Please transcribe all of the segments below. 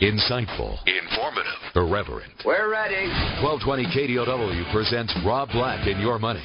Insightful. Informative. Irreverent. We're ready. 1220 KDOW presents Rob Black and Your Money.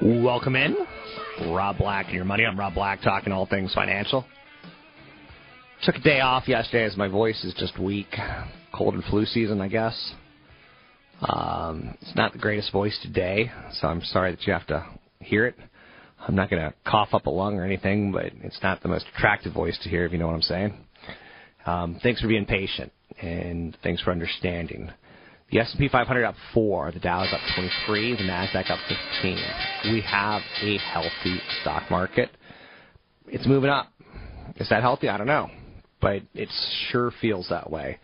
Welcome in. Rob Black and your money. I'm Rob Black talking all things financial. Took a day off yesterday as my voice is just weak. Cold and flu season, I guess. Um, it's not the greatest voice today, so I'm sorry that you have to hear it. I'm not going to cough up a lung or anything, but it's not the most attractive voice to hear, if you know what I'm saying. Um, thanks for being patient, and thanks for understanding. The S&P 500 up 4, the Dow is up 23, the Nasdaq up 15. We have a healthy stock market. It's moving up. Is that healthy? I don't know, but it sure feels that way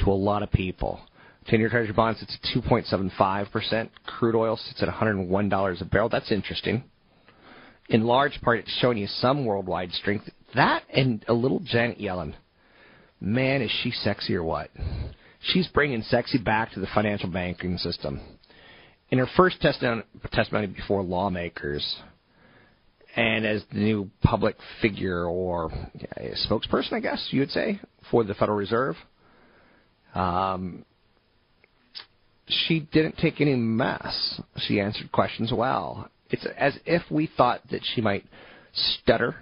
to a lot of people. 10-year Treasury bonds it's at 2.75%. Crude oil sits at $101 a barrel. That's interesting. In large part, it's showing you some worldwide strength. That and a little Janet Yellen. Man, is she sexy or what? She's bringing sexy back to the financial banking system. In her first testimony before lawmakers, and as the new public figure or spokesperson, I guess you would say, for the Federal Reserve, um, she didn't take any mess. She answered questions well. It's as if we thought that she might stutter,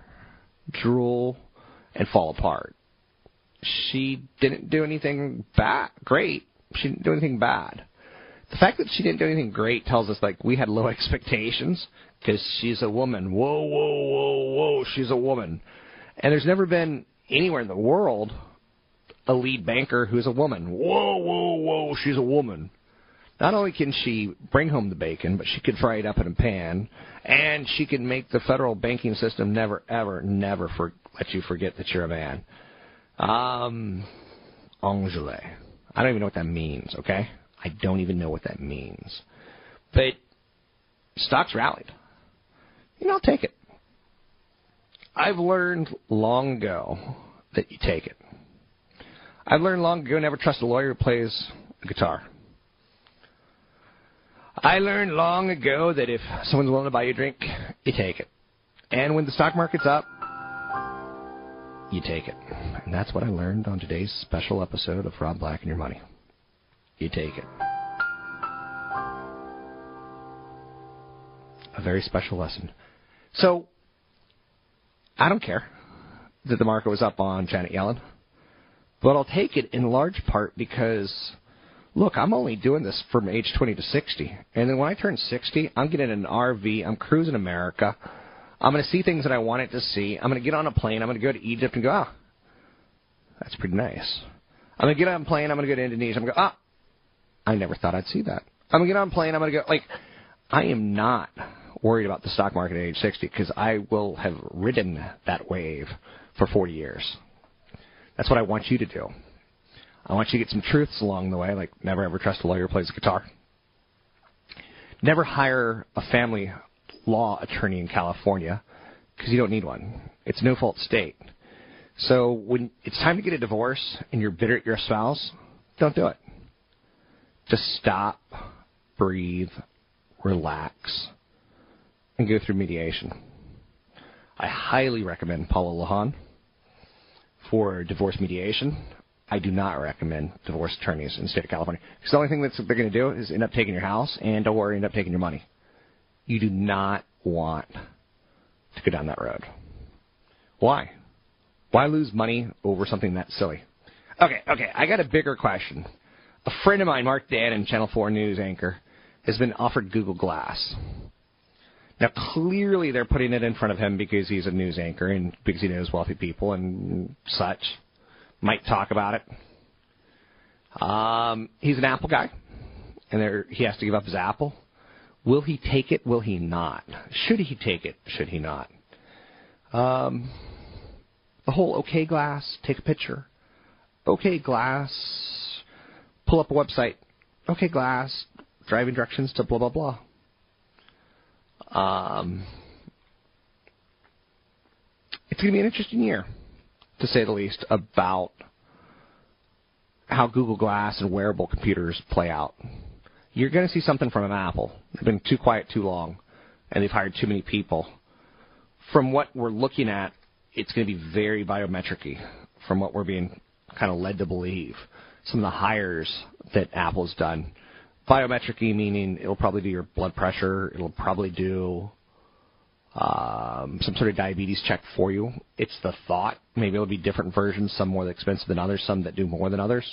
drool, and fall apart she didn't do anything bad. Great. She didn't do anything bad. The fact that she didn't do anything great tells us like we had low expectations because she's a woman. Whoa, whoa, whoa, whoa! She's a woman, and there's never been anywhere in the world a lead banker who's a woman. Whoa, whoa, whoa! She's a woman. Not only can she bring home the bacon, but she could fry it up in a pan, and she can make the federal banking system never, ever, never for, let you forget that you're a man. Um, Angele. I don't even know what that means, okay? I don't even know what that means. But stocks rallied. You know, I'll take it. I've learned long ago that you take it. I've learned long ago never trust a lawyer who plays a guitar. I learned long ago that if someone's willing to buy you a drink, you take it. And when the stock market's up, you take it. And that's what I learned on today's special episode of Rob Black and Your Money. You take it. A very special lesson. So, I don't care that the market was up on Janet Yellen, but I'll take it in large part because, look, I'm only doing this from age 20 to 60. And then when I turn 60, I'm getting an RV, I'm cruising America. I'm going to see things that I wanted to see. I'm going to get on a plane. I'm going to go to Egypt and go, ah, that's pretty nice. I'm going to get on a plane. I'm going to go to Indonesia. I'm going to go, ah, I never thought I'd see that. I'm going to get on a plane. I'm going to go, like, I am not worried about the stock market at age 60 because I will have ridden that wave for 40 years. That's what I want you to do. I want you to get some truths along the way, like never ever trust a lawyer who plays guitar. Never hire a family law attorney in California because you don't need one. It's no fault state. So when it's time to get a divorce and you're bitter at your spouse, don't do it. Just stop, breathe, relax, and go through mediation. I highly recommend Paula Lahan for divorce mediation. I do not recommend divorce attorneys in the state of California because the only thing that they're going to do is end up taking your house and don't or end up taking your money You do not want to go down that road. Why? Why lose money over something that silly? Okay, okay, I got a bigger question. A friend of mine, Mark Dannon, Channel 4 news anchor, has been offered Google Glass. Now, clearly they're putting it in front of him because he's a news anchor and because he knows wealthy people and such. Might talk about it. Um, he's an Apple guy, and he has to give up his Apple. Will he take it? Will he not? Should he take it? Should he not? Um, the whole OK Glass, take a picture. OK Glass, pull up a website. OK Glass, driving directions to blah blah blah. Um, it's going to be an interesting year, to say the least, about how Google Glass and wearable computers play out. You're going to see something from Apple. They've been too quiet too long, and they've hired too many people. From what we're looking at, it's going to be very biometricy. from what we're being kind of led to believe. Some of the hires that Apple's done. biometricy meaning it'll probably do your blood pressure, it'll probably do um, some sort of diabetes check for you. It's the thought. Maybe it'll be different versions, some more expensive than others, some that do more than others.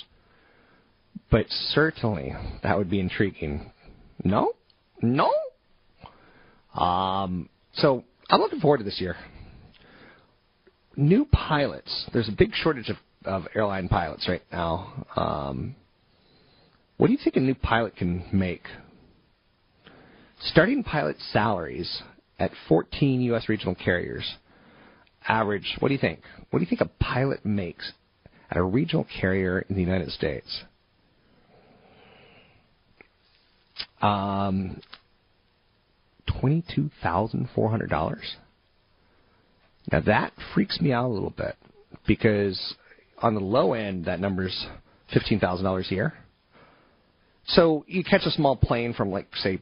But certainly that would be intriguing. No? No? Um, so I'm looking forward to this year. New pilots. There's a big shortage of, of airline pilots right now. Um, what do you think a new pilot can make? Starting pilot salaries at 14 U.S. regional carriers average, what do you think? What do you think a pilot makes at a regional carrier in the United States? Um, $22,400. Now that freaks me out a little bit because on the low end, that number's $15,000 a year. So you catch a small plane from like, say,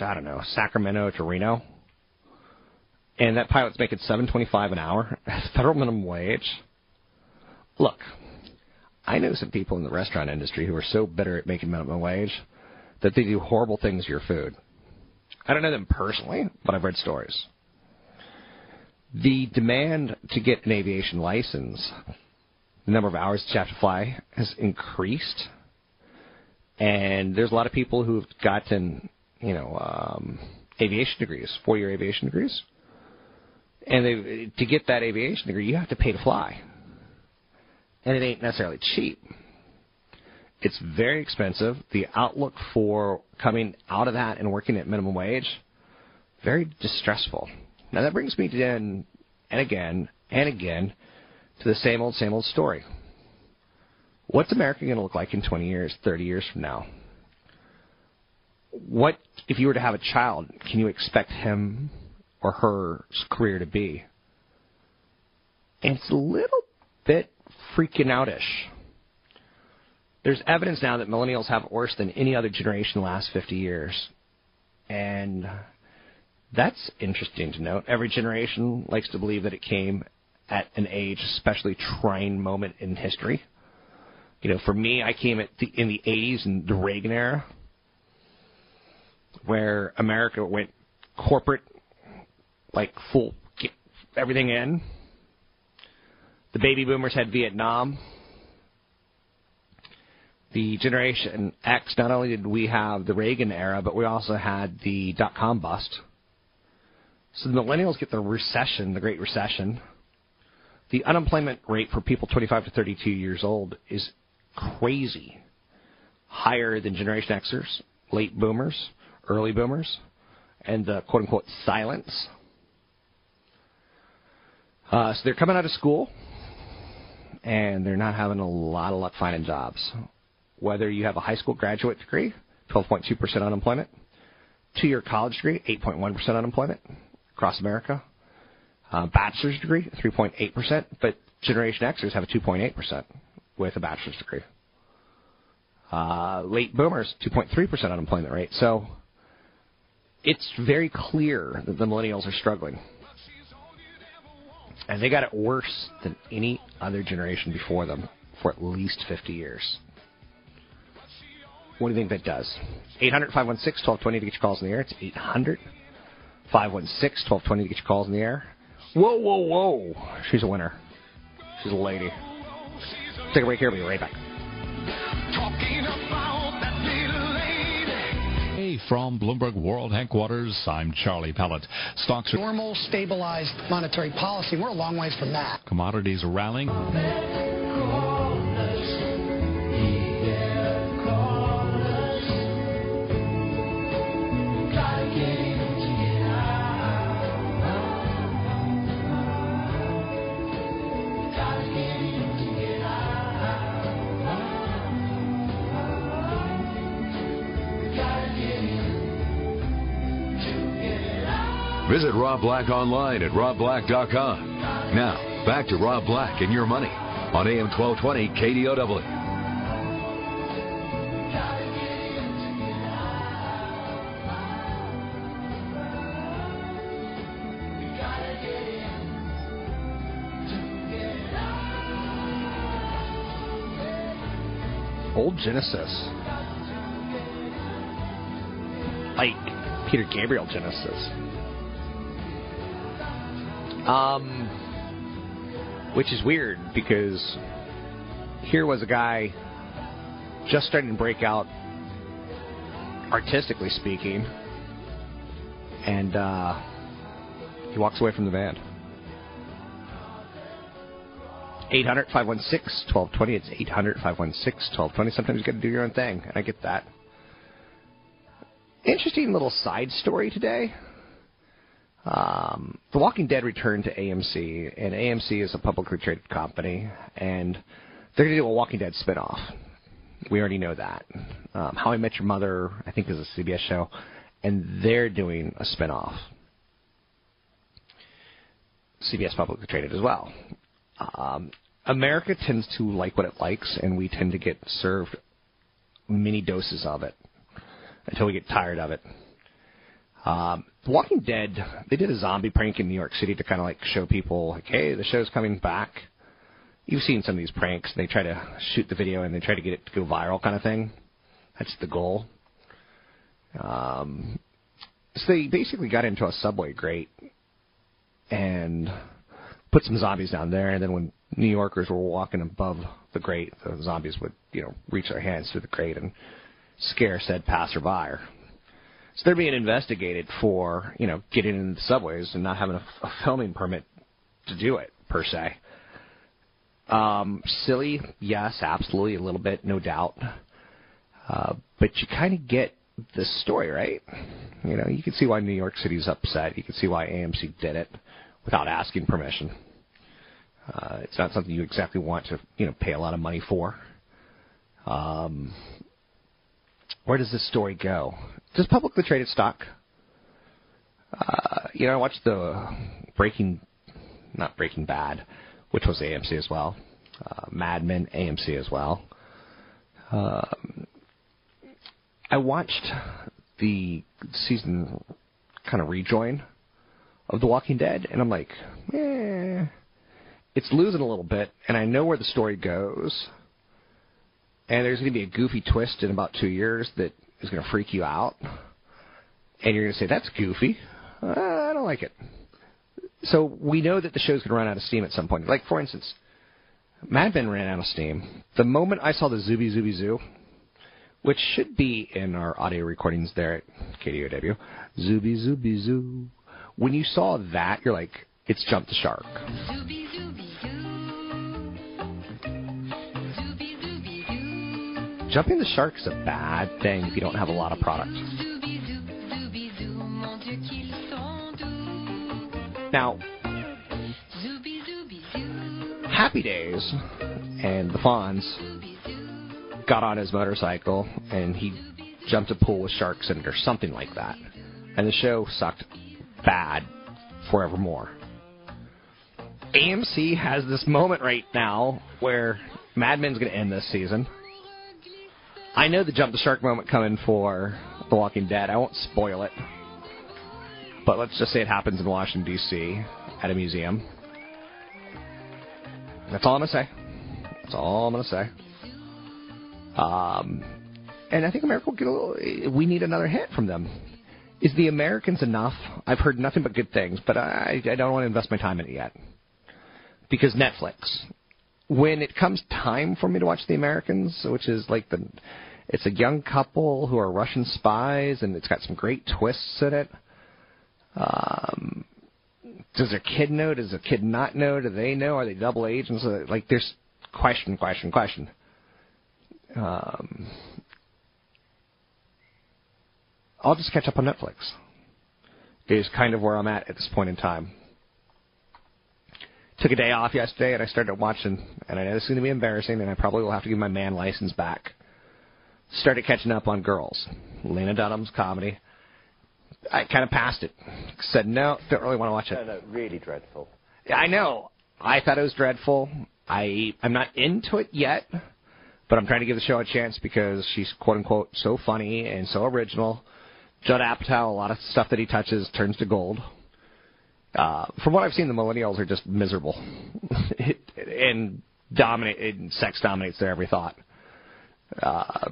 I don't know, Sacramento to Reno and that pilot's making seven twenty-five an hour, federal minimum wage. Look, I know some people in the restaurant industry who are so bitter at making minimum wage that they do horrible things to your food. I don't know them personally, but I've read stories. The demand to get an aviation license, the number of hours that you have to fly, has increased. And there's a lot of people who've gotten, you know, um, aviation degrees, four-year aviation degrees and they, to get that aviation degree, you have to pay to fly. And it ain't necessarily cheap. It's very expensive. The outlook for coming out of that and working at minimum wage, very distressful. Now that brings me again and again and again to the same old, same old story. What's America going to look like in 20 years, 30 years from now? What, if you were to have a child, can you expect him or her career to be. And it's a little bit freaking outish. There's evidence now that millennials have it worse than any other generation in the last 50 years. And that's interesting to note. Every generation likes to believe that it came at an age, especially trying moment in history. You know, for me, I came at the, in the 80s in the Reagan era, where America went corporate like full everything in. The baby boomers had Vietnam. The Generation X, not only did we have the Reagan era, but we also had the dot com bust. So the millennials get the recession, the Great Recession. The unemployment rate for people 25 to 32 years old is crazy. Higher than Generation Xers, late boomers, early boomers, and the quote unquote silence uh, so they're coming out of school, and they're not having a lot of luck finding jobs. Whether you have a high school graduate degree, 12.2% unemployment, two-year college degree, 8.1% unemployment across America, uh, bachelor's degree, 3.8%, but Generation Xers have a 2.8% with a bachelor's degree. Uh, late boomers, 2.3% unemployment rate. So it's very clear that the millennials are struggling and they got it worse than any other generation before them for at least 50 years. What do you think that does? 800 516 1220 to get your calls in the air. It's 800 516 1220 to get your calls in the air. Whoa, whoa, whoa. She's a winner. She's a lady. Take a break here. We'll be right back. Hey, from Bloomberg World Headquarters, I'm Charlie Pellett. Stocks are normal, stabilized monetary policy. We're a long ways from that. Commodities are rallying. Visit Rob Black online at robblack.com. Now, back to Rob Black and your money on AM 1220 KDOW. Old Genesis. Like Peter Gabriel Genesis. Um, which is weird because here was a guy just starting to break out, artistically speaking, and uh, he walks away from the band. 800 516 1220. It's 800 516 1220. Sometimes you got to do your own thing, and I get that. Interesting little side story today. Um, the Walking Dead returned to AMC, and AMC is a publicly traded company, and they're going to do a Walking Dead spinoff. We already know that. Um, How I Met Your Mother, I think, is a CBS show, and they're doing a spinoff. CBS publicly traded as well. Um, America tends to like what it likes, and we tend to get served many doses of it until we get tired of it. Um, Walking Dead, they did a zombie prank in New York City to kind of like show people, like, hey, the show's coming back. You've seen some of these pranks. They try to shoot the video and they try to get it to go viral, kind of thing. That's the goal. Um, so they basically got into a subway grate and put some zombies down there, and then when New Yorkers were walking above the grate, the zombies would, you know, reach their hands through the grate and scare said passerby. So they're being investigated for, you know, getting in the subways and not having a, a filming permit to do it, per se. Um, silly, yes, absolutely, a little bit, no doubt. Uh, but you kind of get the story, right? You know, you can see why New York City's upset. You can see why AMC did it without asking permission. Uh, it's not something you exactly want to, you know, pay a lot of money for. Um, where does this story go? Does publicly traded stock? Uh, you know, I watched the Breaking, not Breaking Bad, which was AMC as well. Uh, Mad Men, AMC as well. Um, I watched the season kind of rejoin of The Walking Dead, and I'm like, eh, it's losing a little bit, and I know where the story goes. And there's going to be a goofy twist in about two years that is going to freak you out. And you're going to say, that's goofy. Uh, I don't like it. So we know that the show's going to run out of steam at some point. Like, for instance, Mad Men ran out of steam. The moment I saw the Zooby Zooby Zoo, which should be in our audio recordings there at KDOW, Zooby Zooby Zoo. When you saw that, you're like, it's jumped the Shark. Zooby, zooby, zoo. Zooby, Jumping the shark is a bad thing if you don't have a lot of product. Now, Happy Days and the Fonz got on his motorcycle and he jumped a pool with sharks in it or something like that. And the show sucked bad forevermore. AMC has this moment right now where Mad Men's going to end this season. I know the jump the shark moment coming for The Walking Dead. I won't spoil it. But let's just say it happens in Washington, D.C. at a museum. That's all I'm to say. That's all I'm to say. Um, and I think America will get a little. We need another hit from them. Is The Americans enough? I've heard nothing but good things, but I, I don't want to invest my time in it yet. Because Netflix. When it comes time for me to watch The Americans, which is like the, it's a young couple who are Russian spies, and it's got some great twists in it. Um, does their kid know? Does the kid not know? Do they know? Are they double agents? Like, there's question, question, question. Um, I'll just catch up on Netflix. Is kind of where I'm at at this point in time. Took a day off yesterday and I started watching, and I know this is going to be embarrassing, and I probably will have to give my man license back. Started catching up on Girls, Lena Dunham's comedy. I kind of passed it. Said no, don't really want to watch it. No, no, really dreadful. I know. I thought it was dreadful. I I'm not into it yet, but I'm trying to give the show a chance because she's quote unquote so funny and so original. Judd Apatow, a lot of stuff that he touches turns to gold. Uh, from what I've seen, the millennials are just miserable, and dominate. And sex dominates their every thought. Uh,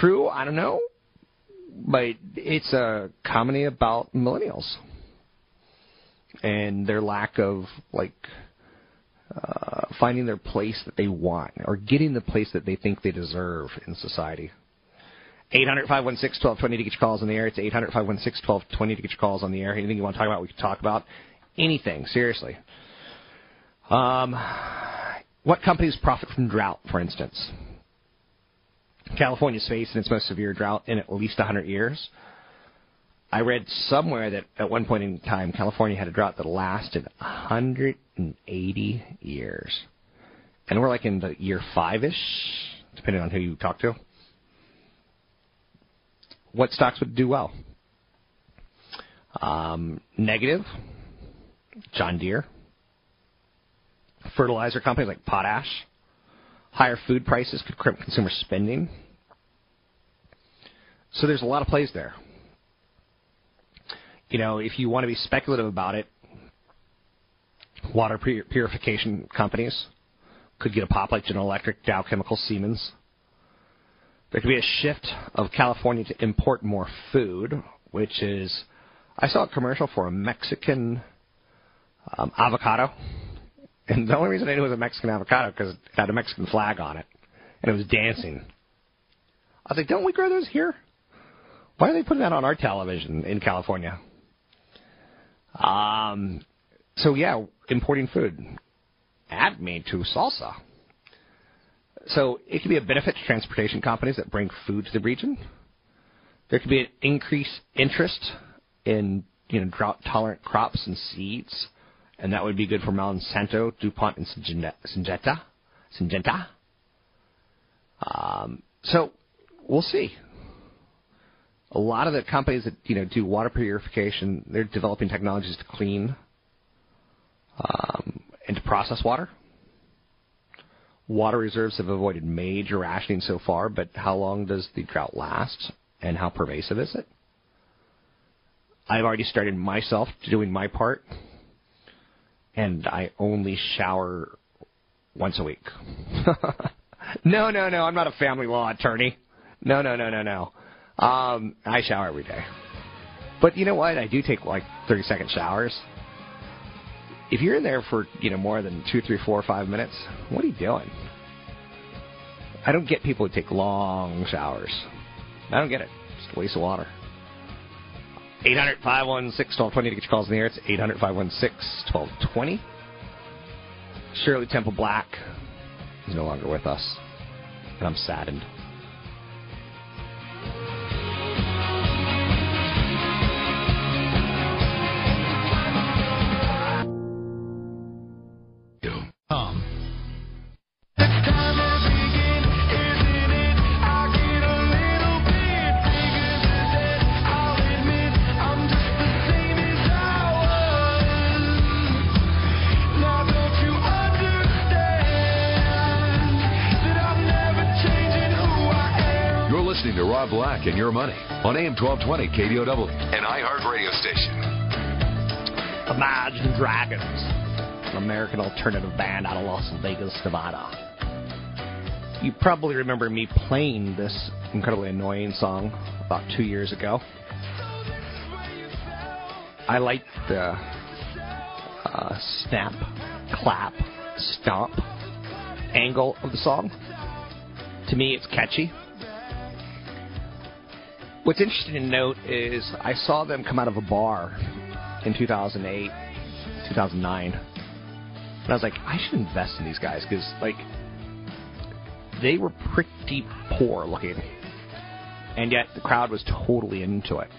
true, I don't know, but it's a comedy about millennials and their lack of like uh, finding their place that they want or getting the place that they think they deserve in society. 800 516 1220 to get your calls on the air. It's 800 516 1220 to get your calls on the air. Anything you want to talk about, we can talk about. Anything, seriously. Um, what companies profit from drought, for instance? California's facing its most severe drought in at least 100 years. I read somewhere that at one point in time, California had a drought that lasted 180 years. And we're like in the year five ish, depending on who you talk to. What stocks would do well? Um, negative, John Deere. Fertilizer companies like Potash. Higher food prices could crimp consumer spending. So there's a lot of plays there. You know, if you want to be speculative about it, water purification companies could get a pop like General Electric, Dow Chemical, Siemens. There could be a shift of California to import more food, which is, I saw a commercial for a Mexican um, avocado, and the only reason I knew it was a Mexican avocado because it had a Mexican flag on it, and it was dancing. I was like, don't we grow those here? Why are they putting that on our television in California? Um, so yeah, importing food. Add me to salsa. So it could be a benefit to transportation companies that bring food to the region. There could be an increased interest in you know drought tolerant crops and seeds, and that would be good for Monsanto, DuPont, and Syngenta. Syngenta. Um, so we'll see. A lot of the companies that you know do water purification, they're developing technologies to clean um, and to process water. Water reserves have avoided major rationing so far, but how long does the drought last and how pervasive is it? I've already started myself doing my part, and I only shower once a week. no, no, no, I'm not a family law attorney. No, no, no, no, no. Um, I shower every day. But you know what? I do take like 30 second showers if you're in there for you know more than two, three, four, five minutes, what are you doing? I don't get people who take long showers. I don't get it. Just a waste of water. 800 516 1220 to get your calls in the air. It's 800 516 1220. Shirley Temple Black is no longer with us, and I'm saddened. On AM 1220 KDOW, an iHeart radio station. Imagine Dragons, an American alternative band out of Las Vegas, Nevada. You probably remember me playing this incredibly annoying song about two years ago. I like the uh, snap, clap, stomp angle of the song. To me, it's catchy. What's interesting to note is I saw them come out of a bar in 2008, 2009, and I was like, I should invest in these guys because like they were pretty poor looking, and yet the crowd was totally into it.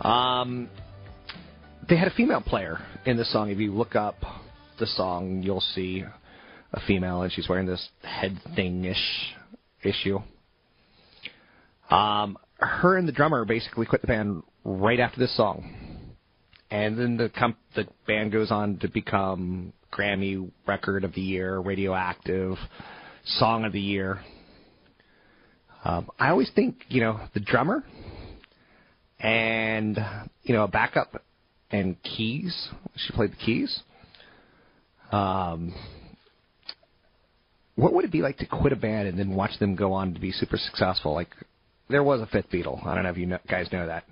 Um, they had a female player in the song. If you look up the song, you'll see a female, and she's wearing this head thing-ish issue. Um, her and the drummer basically quit the band right after this song, and then the comp- the band goes on to become Grammy Record of the Year, Radioactive, Song of the Year. Um, I always think you know the drummer and you know a backup and keys. She played the keys. Um, what would it be like to quit a band and then watch them go on to be super successful? Like there was a fifth Beatle. I don't know if you know, guys know that.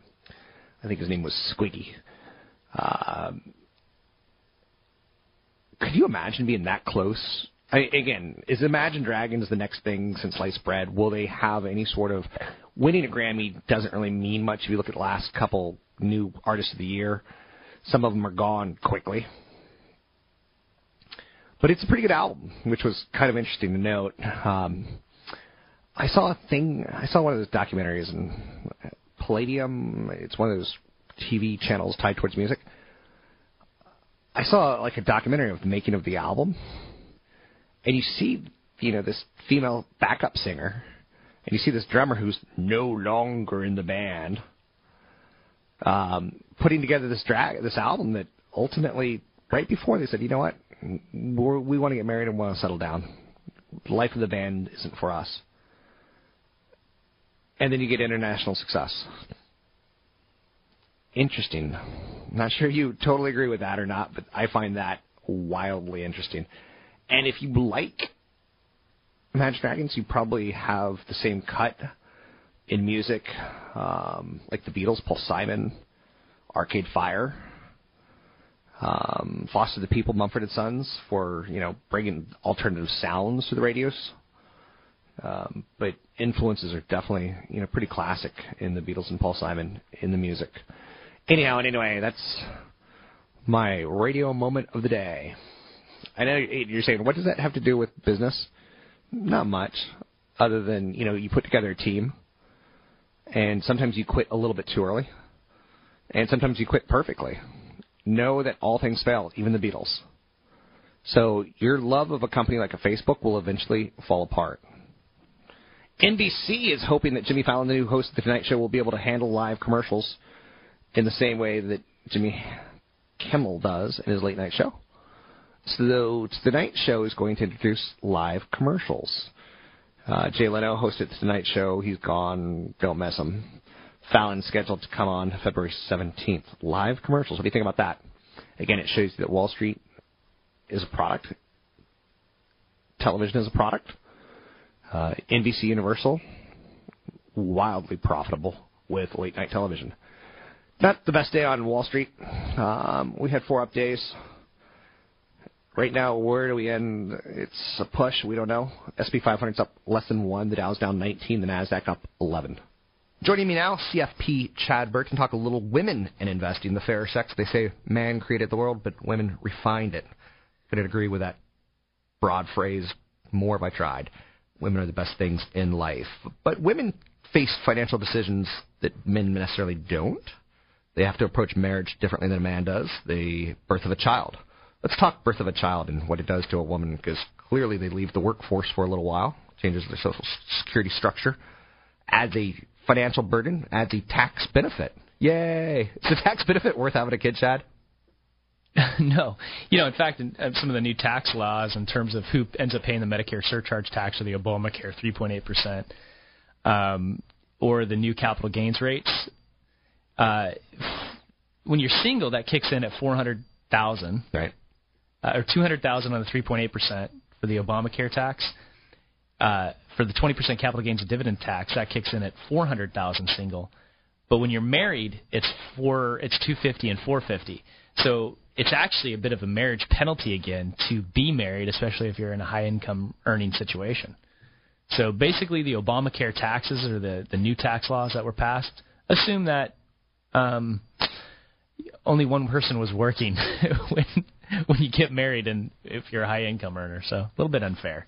I think his name was Squiggy. Um, could you imagine being that close? I, again, is Imagine Dragons the next thing since sliced bread? Will they have any sort of winning a Grammy? Doesn't really mean much if you look at the last couple new artists of the year. Some of them are gone quickly. But it's a pretty good album, which was kind of interesting to note. Um, I saw a thing. I saw one of those documentaries in Palladia. It's one of those TV channels tied towards music. I saw like a documentary of the making of the album, and you see, you know, this female backup singer, and you see this drummer who's no longer in the band, um, putting together this drag, this album that ultimately, right before they said, you know what, We're, we want to get married and want to settle down. The life of the band isn't for us. And then you get international success. Interesting. Not sure you totally agree with that or not, but I find that wildly interesting. And if you like Imagine Dragons, you probably have the same cut in music, um, like the Beatles, Paul Simon, Arcade Fire, um, Foster the People, Mumford and Sons for you know bringing alternative sounds to the radios. Um, but influences are definitely you know pretty classic in the Beatles and Paul Simon in the music. Anyhow, and anyway, that's my radio moment of the day. I know you're saying, what does that have to do with business? Not much, other than you know you put together a team, and sometimes you quit a little bit too early, and sometimes you quit perfectly. Know that all things fail, even the Beatles. So your love of a company like a Facebook will eventually fall apart. NBC is hoping that Jimmy Fallon, the new host of the Tonight Show, will be able to handle live commercials in the same way that Jimmy Kimmel does in his late night show. So the Tonight Show is going to introduce live commercials. Uh, Jay Leno hosted the Tonight Show. He's gone. Don't mess him. Fallon's scheduled to come on February 17th. Live commercials. What do you think about that? Again, it shows you that Wall Street is a product. Television is a product. Uh, NBC Universal, wildly profitable with late night television. Not the best day on Wall Street. Um, we had four up days. Right now, where do we end? It's a push. We don't know. SP 500's up less than one. The Dow's down 19. The Nasdaq up 11. Joining me now, CFP Chad Burton, talk a little women in investing, the fairer sex. They say man created the world, but women refined it. Couldn't agree with that broad phrase more if I tried. Women are the best things in life. But women face financial decisions that men necessarily don't. They have to approach marriage differently than a man does. The birth of a child. Let's talk birth of a child and what it does to a woman, because clearly they leave the workforce for a little while, changes their social security structure, adds a financial burden, adds a tax benefit. Yay! Is the tax benefit worth having a kid, Chad? no. You know, in fact, in, in some of the new tax laws in terms of who ends up paying the Medicare surcharge tax or the Obamacare 3.8%, um, or the new capital gains rates, uh, when you're single, that kicks in at 400000 Right. Uh, or 200000 on the 3.8% for the Obamacare tax. Uh, for the 20% capital gains and dividend tax, that kicks in at 400000 single. But when you're married, it's four, it's 250 and 450. So it's actually a bit of a marriage penalty again to be married, especially if you're in a high income earning situation. So basically, the Obamacare taxes or the the new tax laws that were passed assume that um, only one person was working when when you get married, and if you're a high income earner, so a little bit unfair.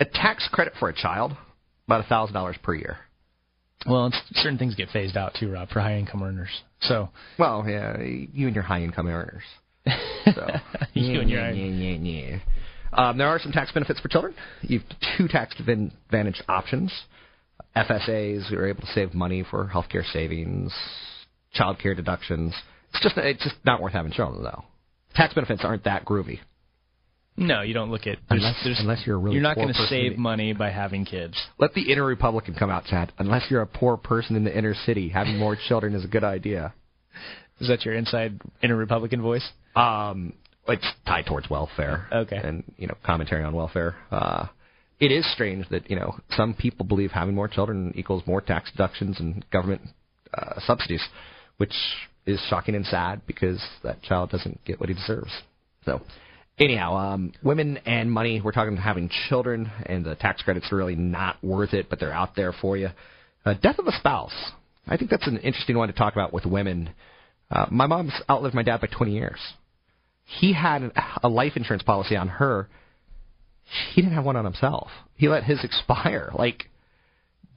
A tax credit for a child, about a thousand dollars per year. Well, certain things get phased out too, Rob, for high income earners. So, well, yeah, you and your high income earners. So, you and your yeah, yeah, yeah, yeah. Um, there are some tax benefits for children. You've two tax advantage options. FSAs you're able to save money for healthcare savings, child care deductions. It's just it's just not worth having children though. Tax benefits aren't that groovy. No, you don't look at there's, unless, there's, unless you're a really you're not going to save money by having kids. Let the inner Republican come out, Chad. Unless you're a poor person in the inner city, having more children is a good idea. Is that your inside inner Republican voice? Um, it's tied towards welfare. Okay. And you know, commentary on welfare. Uh, it is strange that you know some people believe having more children equals more tax deductions and government uh, subsidies, which is shocking and sad because that child doesn't get what he deserves. So, anyhow, um, women and money. We're talking having children, and the tax credits are really not worth it, but they're out there for you. Uh, death of a spouse. I think that's an interesting one to talk about with women. Uh, my mom's outlived my dad by 20 years. He had a life insurance policy on her. He didn't have one on himself. He let his expire. Like,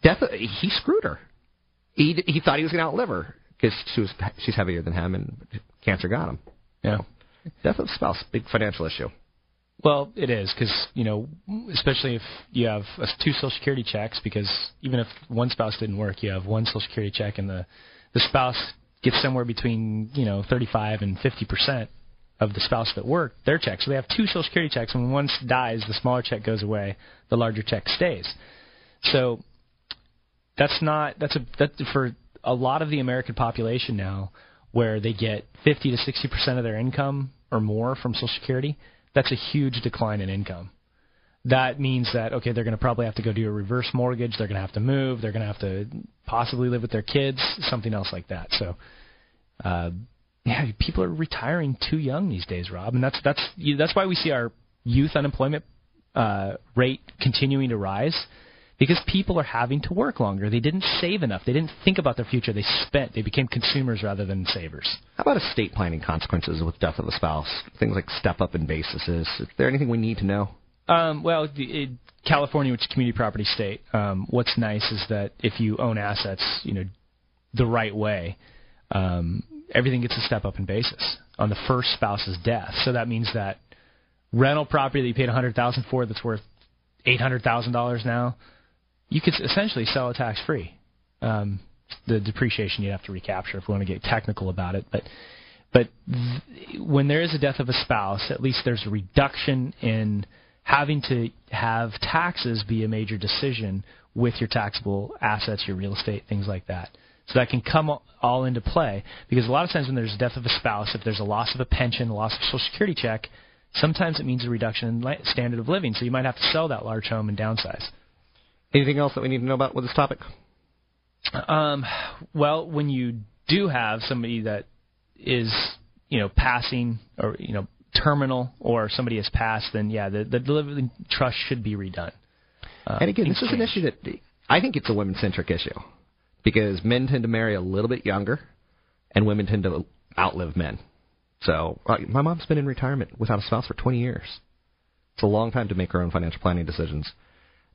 death. He screwed her. He he thought he was going to outlive her because she was she's heavier than him and cancer got him. Yeah. Death of spouse, big financial issue. Well, it is because you know, especially if you have two Social Security checks, because even if one spouse didn't work, you have one Social Security check, and the the spouse gets somewhere between you know 35 and 50 percent of the spouse that worked their check. So they have two Social Security checks, and when one dies, the smaller check goes away, the larger check stays. So that's not that's a that for a lot of the American population now, where they get 50 to 60 percent of their income or more from Social Security, that's a huge decline in income. That means that okay, they're going to probably have to go do a reverse mortgage. They're going to have to move. They're going to have to possibly live with their kids, something else like that. So, uh, yeah, people are retiring too young these days, Rob, and that's that's that's why we see our youth unemployment uh, rate continuing to rise because people are having to work longer. They didn't save enough. They didn't think about their future. They spent. They became consumers rather than savers. How about estate planning consequences with death of a spouse? Things like step up in basis. Is there anything we need to know? Um, well, it, California, which is a community property state, um, what's nice is that if you own assets, you know, the right way, um, everything gets a step up in basis on the first spouse's death. So that means that rental property that you paid a hundred thousand for that's worth eight hundred thousand dollars now you could essentially sell it tax free. Um, the depreciation you'd have to recapture if we want to get technical about it, but but th- when there is a death of a spouse, at least there's a reduction in having to have taxes be a major decision with your taxable assets, your real estate, things like that. So that can come all into play because a lot of times when there's a death of a spouse, if there's a loss of a pension, a loss of a social security check, sometimes it means a reduction in standard of living. So you might have to sell that large home and downsize. Anything else that we need to know about with this topic? Um, well, when you do have somebody that is, you know, passing or you know terminal or somebody has passed, then yeah, the the delivery trust should be redone. Uh, and again, this is an issue that I think it's a women centric issue because men tend to marry a little bit younger, and women tend to outlive men. So my mom's been in retirement without a spouse for 20 years. It's a long time to make her own financial planning decisions.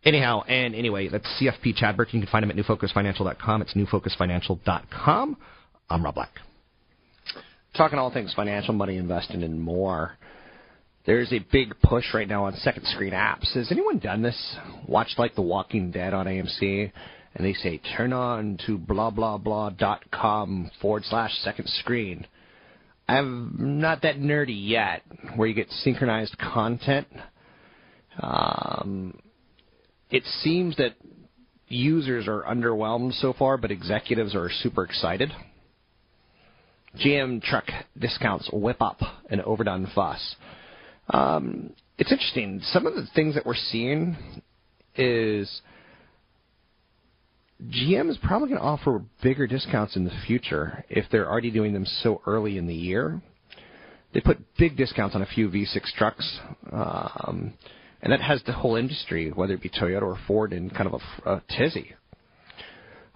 Anyhow, and anyway, that's CFP Chad Burton. You can find him at newfocusfinancial.com. It's newfocusfinancial.com. I'm Rob Black. Talking all things financial, money, investing, and more. There's a big push right now on second screen apps. Has anyone done this? Watched like The Walking Dead on AMC, and they say turn on to blah blah blah dot com forward slash second screen. I'm not that nerdy yet, where you get synchronized content. Um, it seems that users are underwhelmed so far, but executives are super excited. GM truck discounts whip up an overdone fuss. Um, it's interesting. Some of the things that we're seeing is GM is probably going to offer bigger discounts in the future if they're already doing them so early in the year. They put big discounts on a few V6 trucks, um, and that has the whole industry, whether it be Toyota or Ford, in kind of a, a tizzy.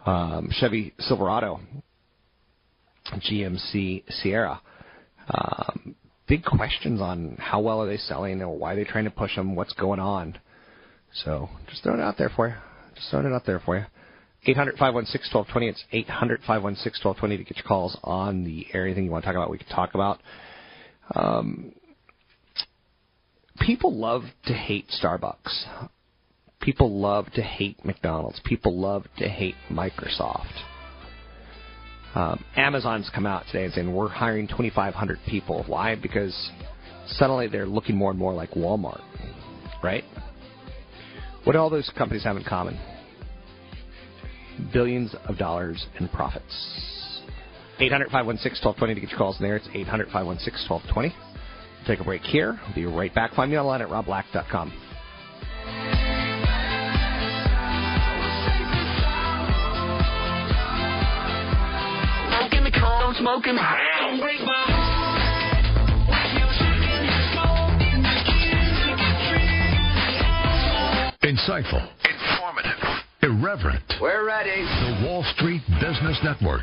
Um, Chevy Silverado, GMC Sierra. Um, big questions on how well are they selling or why are they trying to push them, what's going on. So just throwing it out there for you. Just throwing it out there for you. 800 516 1220. It's 800 516 1220 to get your calls on the area. Anything you want to talk about, we can talk about. Um, people love to hate Starbucks. People love to hate McDonald's. People love to hate Microsoft. Um, Amazon's come out today and saying we're hiring 2,500 people. Why? Because suddenly they're looking more and more like Walmart, right? What do all those companies have in common? Billions of dollars in profits. 800 516 1220 to get your calls in there. It's 800 516 1220. Take a break here. I'll be right back. Find me online at robblack.com. Smoking Insightful. Informative. Irreverent. We're ready. The Wall Street Business Network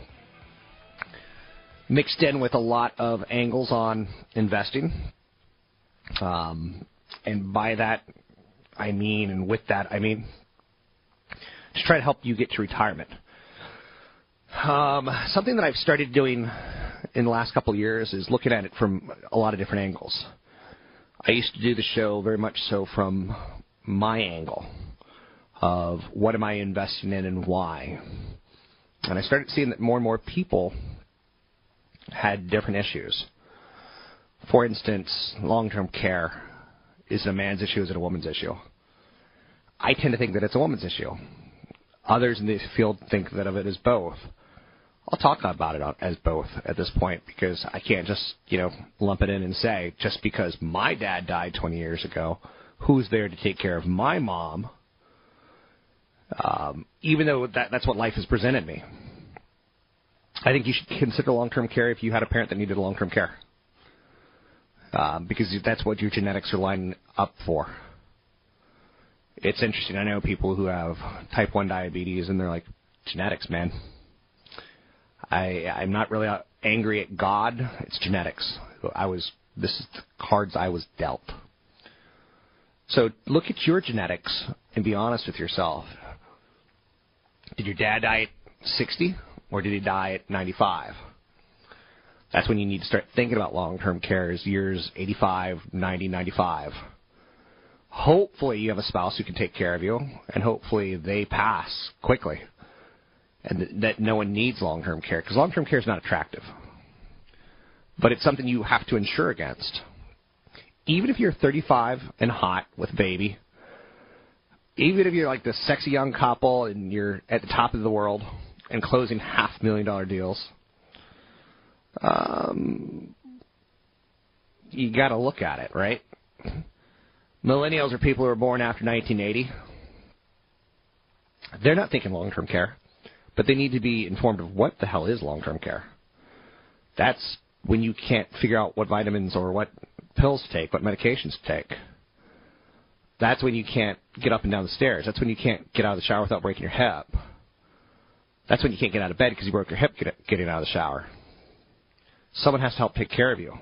mixed in with a lot of angles on investing. Um, and by that, I mean, and with that, I mean, to try to help you get to retirement. Um, something that I've started doing in the last couple of years is looking at it from a lot of different angles. I used to do the show very much so from my angle of what am I investing in and why. And I started seeing that more and more people had different issues. For instance, long term care is a man's issue, is it a woman's issue? I tend to think that it's a woman's issue. Others in the field think that of it as both. I'll talk about it as both at this point because I can't just, you know, lump it in and say just because my dad died 20 years ago, who's there to take care of my mom? Um, even though that, that's what life has presented me. I think you should consider long-term care if you had a parent that needed long-term care, um, because that's what your genetics are lining up for. It's interesting. I know people who have type one diabetes, and they're like, genetics, man. I I'm not really angry at God. It's genetics. I was this is the cards I was dealt. So look at your genetics and be honest with yourself. Did your dad die at 60 or did he die at 95? That's when you need to start thinking about long-term care is years 85, 90, 95. Hopefully you have a spouse who can take care of you and hopefully they pass quickly and that no one needs long-term care because long-term care is not attractive. But it's something you have to insure against. Even if you're 35 and hot with baby, even if you're like the sexy young couple and you're at the top of the world and closing half million dollar deals, um, you got to look at it, right? Millennials are people who are born after 1980. They're not thinking long term care, but they need to be informed of what the hell is long term care. That's when you can't figure out what vitamins or what pills to take, what medications to take. That's when you can't get up and down the stairs. That's when you can't get out of the shower without breaking your hip. That's when you can't get out of bed because you broke your hip getting out of the shower. Someone has to help take care of you.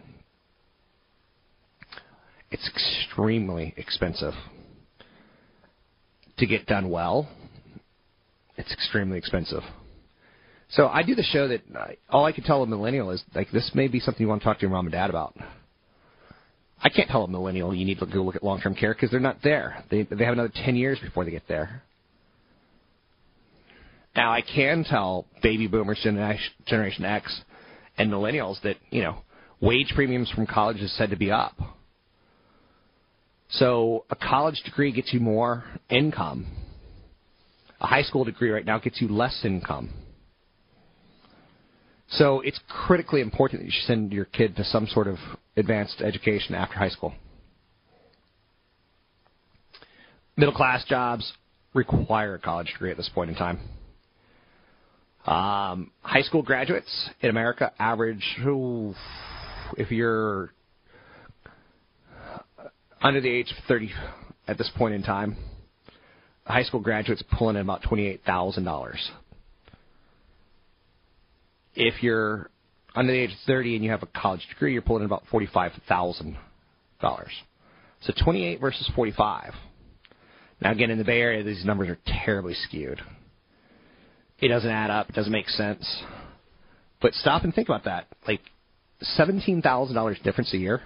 it's extremely expensive to get done well. It's extremely expensive. So I do the show that uh, all I can tell a millennial is like this may be something you want to talk to your mom and dad about. I can't tell a millennial you need to go look at long-term care because they're not there. They they have another 10 years before they get there. Now I can tell baby boomers, Generation X, and millennials that you know wage premiums from college is said to be up. So a college degree gets you more income. A high school degree right now gets you less income. So it's critically important that you send your kid to some sort of advanced education after high school. Middle class jobs require a college degree at this point in time. Um, high school graduates in America average, ooh, if you're under the age of 30 at this point in time, high school graduate's pulling in about $28,000 if you're under the age of 30 and you have a college degree, you're pulling in about $45,000. So 28 versus 45. Now, again, in the Bay Area, these numbers are terribly skewed. It doesn't add up. It doesn't make sense. But stop and think about that. Like, $17,000 difference a year